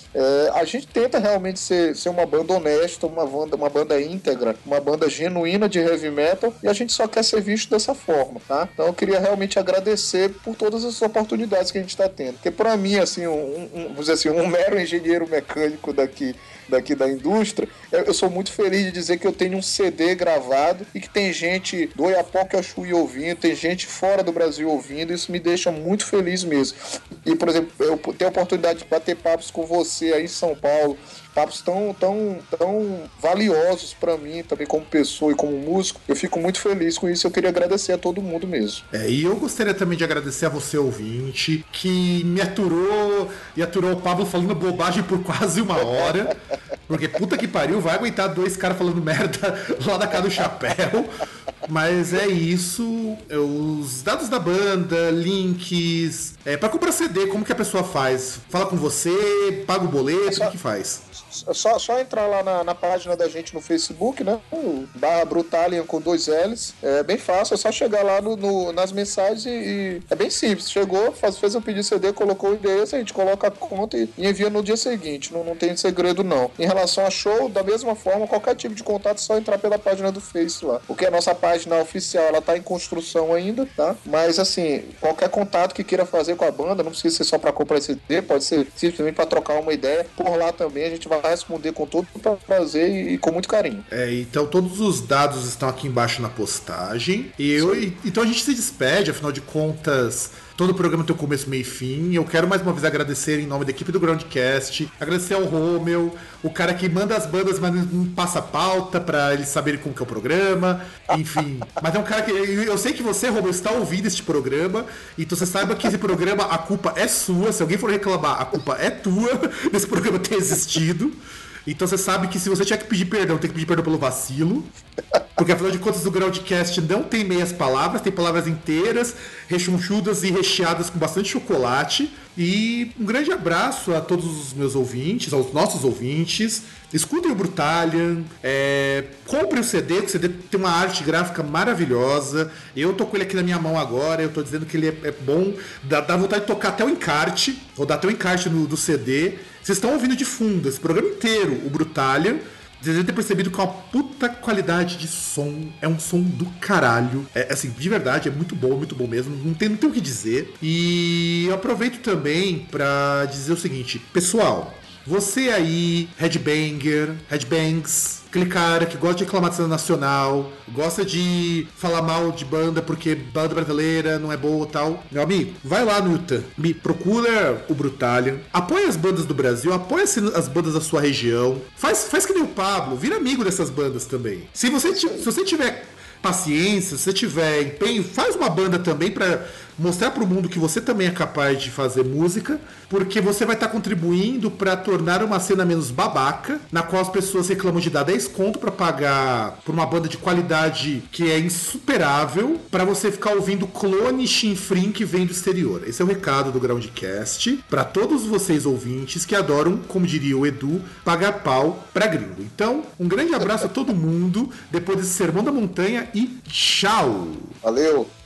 É, a gente tenta realmente ser, ser uma banda honesta, uma banda, uma banda íntegra, uma banda genuína de heavy metal, e a gente só quer ser visto dessa forma, tá? Então eu queria realmente agradecer por todas as oportunidades que a gente está tendo. Porque para mim, assim, um, um, dizer assim, um mero engenheiro mecânico daqui daqui da indústria, eu, sou muito feliz de dizer que eu tenho um CD gravado e que tem gente do Oiapoque ao Chuí ouvindo, tem gente fora do Brasil ouvindo, isso me deixa muito feliz mesmo. E, por exemplo, eu tenho a oportunidade de bater papos com você aí em São Paulo, papos tão, tão, tão valiosos para mim também como pessoa e como músico. Eu fico muito feliz com isso. Eu queria agradecer a todo mundo mesmo. É, e eu gostaria também de agradecer a você, ouvinte, que me aturou e aturou o Pablo falando bobagem por quase uma hora. Porque puta que pariu, vai aguentar dois caras falando merda lá da casa do chapéu. Mas é isso. É, os dados da banda, links. É, para comprar CD, como que a pessoa faz? Fala com você, paga o boleto, o que faz? Só, só entrar lá na, na, página da gente no Facebook, né? Barra Brutalian com dois L's. É bem fácil, é só chegar lá no, no nas mensagens e, É bem simples. Chegou, faz, fez um pedido CD, colocou o endereço, a gente coloca a conta e, e envia no dia seguinte. Não, não tem segredo, não. Em relação a show, da mesma forma, qualquer tipo de contato é só entrar pela página do Face lá. Porque a nossa página oficial, ela tá em construção ainda, tá? Mas assim, qualquer contato que queira fazer com a banda, não precisa ser só para comprar CD, pode ser simplesmente para trocar uma ideia. Por lá também a gente vai responder com todo prazer e, e com muito carinho. É, então todos os dados estão aqui embaixo na postagem. E eu, e, então a gente se despede, afinal de contas. Todo programa tem um começo, meio e fim. Eu quero mais uma vez agradecer em nome da equipe do Groundcast, agradecer ao Romeu, o cara que manda as bandas, mas não passa pauta para eles saberem como que é o programa. Enfim. mas é um cara que. Eu sei que você, Romeu, está ouvindo este programa. Então você saiba que esse programa, a culpa é sua. Se alguém for reclamar, a culpa é tua desse programa ter existido. Então você sabe que se você tiver que pedir perdão, tem que pedir perdão pelo vacilo. Porque afinal de contas o Groundcast não tem meias palavras, tem palavras inteiras, rechonchudas e recheadas com bastante chocolate. E um grande abraço a todos os meus ouvintes, aos nossos ouvintes. Escutem o Brutalian, é, compre o CD, que o CD tem uma arte gráfica maravilhosa. Eu tô com ele aqui na minha mão agora, eu tô dizendo que ele é, é bom, dá, dá, vontade de tocar até o encarte, ou dar até o encarte no, do CD. Vocês estão ouvindo de fundo esse programa inteiro, o Brutalian. Devem ter percebido que é uma puta qualidade de som. É um som do caralho. É assim, de verdade, é muito bom, muito bom mesmo. Não tem, não tem o que dizer. E eu aproveito também para dizer o seguinte, pessoal. Você aí, headbanger, headbangs, aquele cara que gosta de reclamar de cena nacional, gosta de falar mal de banda porque banda brasileira não é boa tal. Meu amigo, vai lá no YouTube, me procura o Brutalian, apoia as bandas do Brasil, apoia as bandas da sua região, faz, faz que nem o Pablo, vira amigo dessas bandas também. Se você, se você tiver paciência, se você tiver empenho, faz uma banda também para mostrar para o mundo que você também é capaz de fazer música, porque você vai estar tá contribuindo para tornar uma cena menos babaca, na qual as pessoas reclamam de dar 10 conto para pagar por uma banda de qualidade que é insuperável, para você ficar ouvindo clone chinfrim que vem do exterior. Esse é o recado do Groundcast para todos vocês ouvintes que adoram, como diria o Edu, pagar pau para gringo. Então, um grande abraço a todo mundo, depois desse sermão da montanha e tchau! Valeu!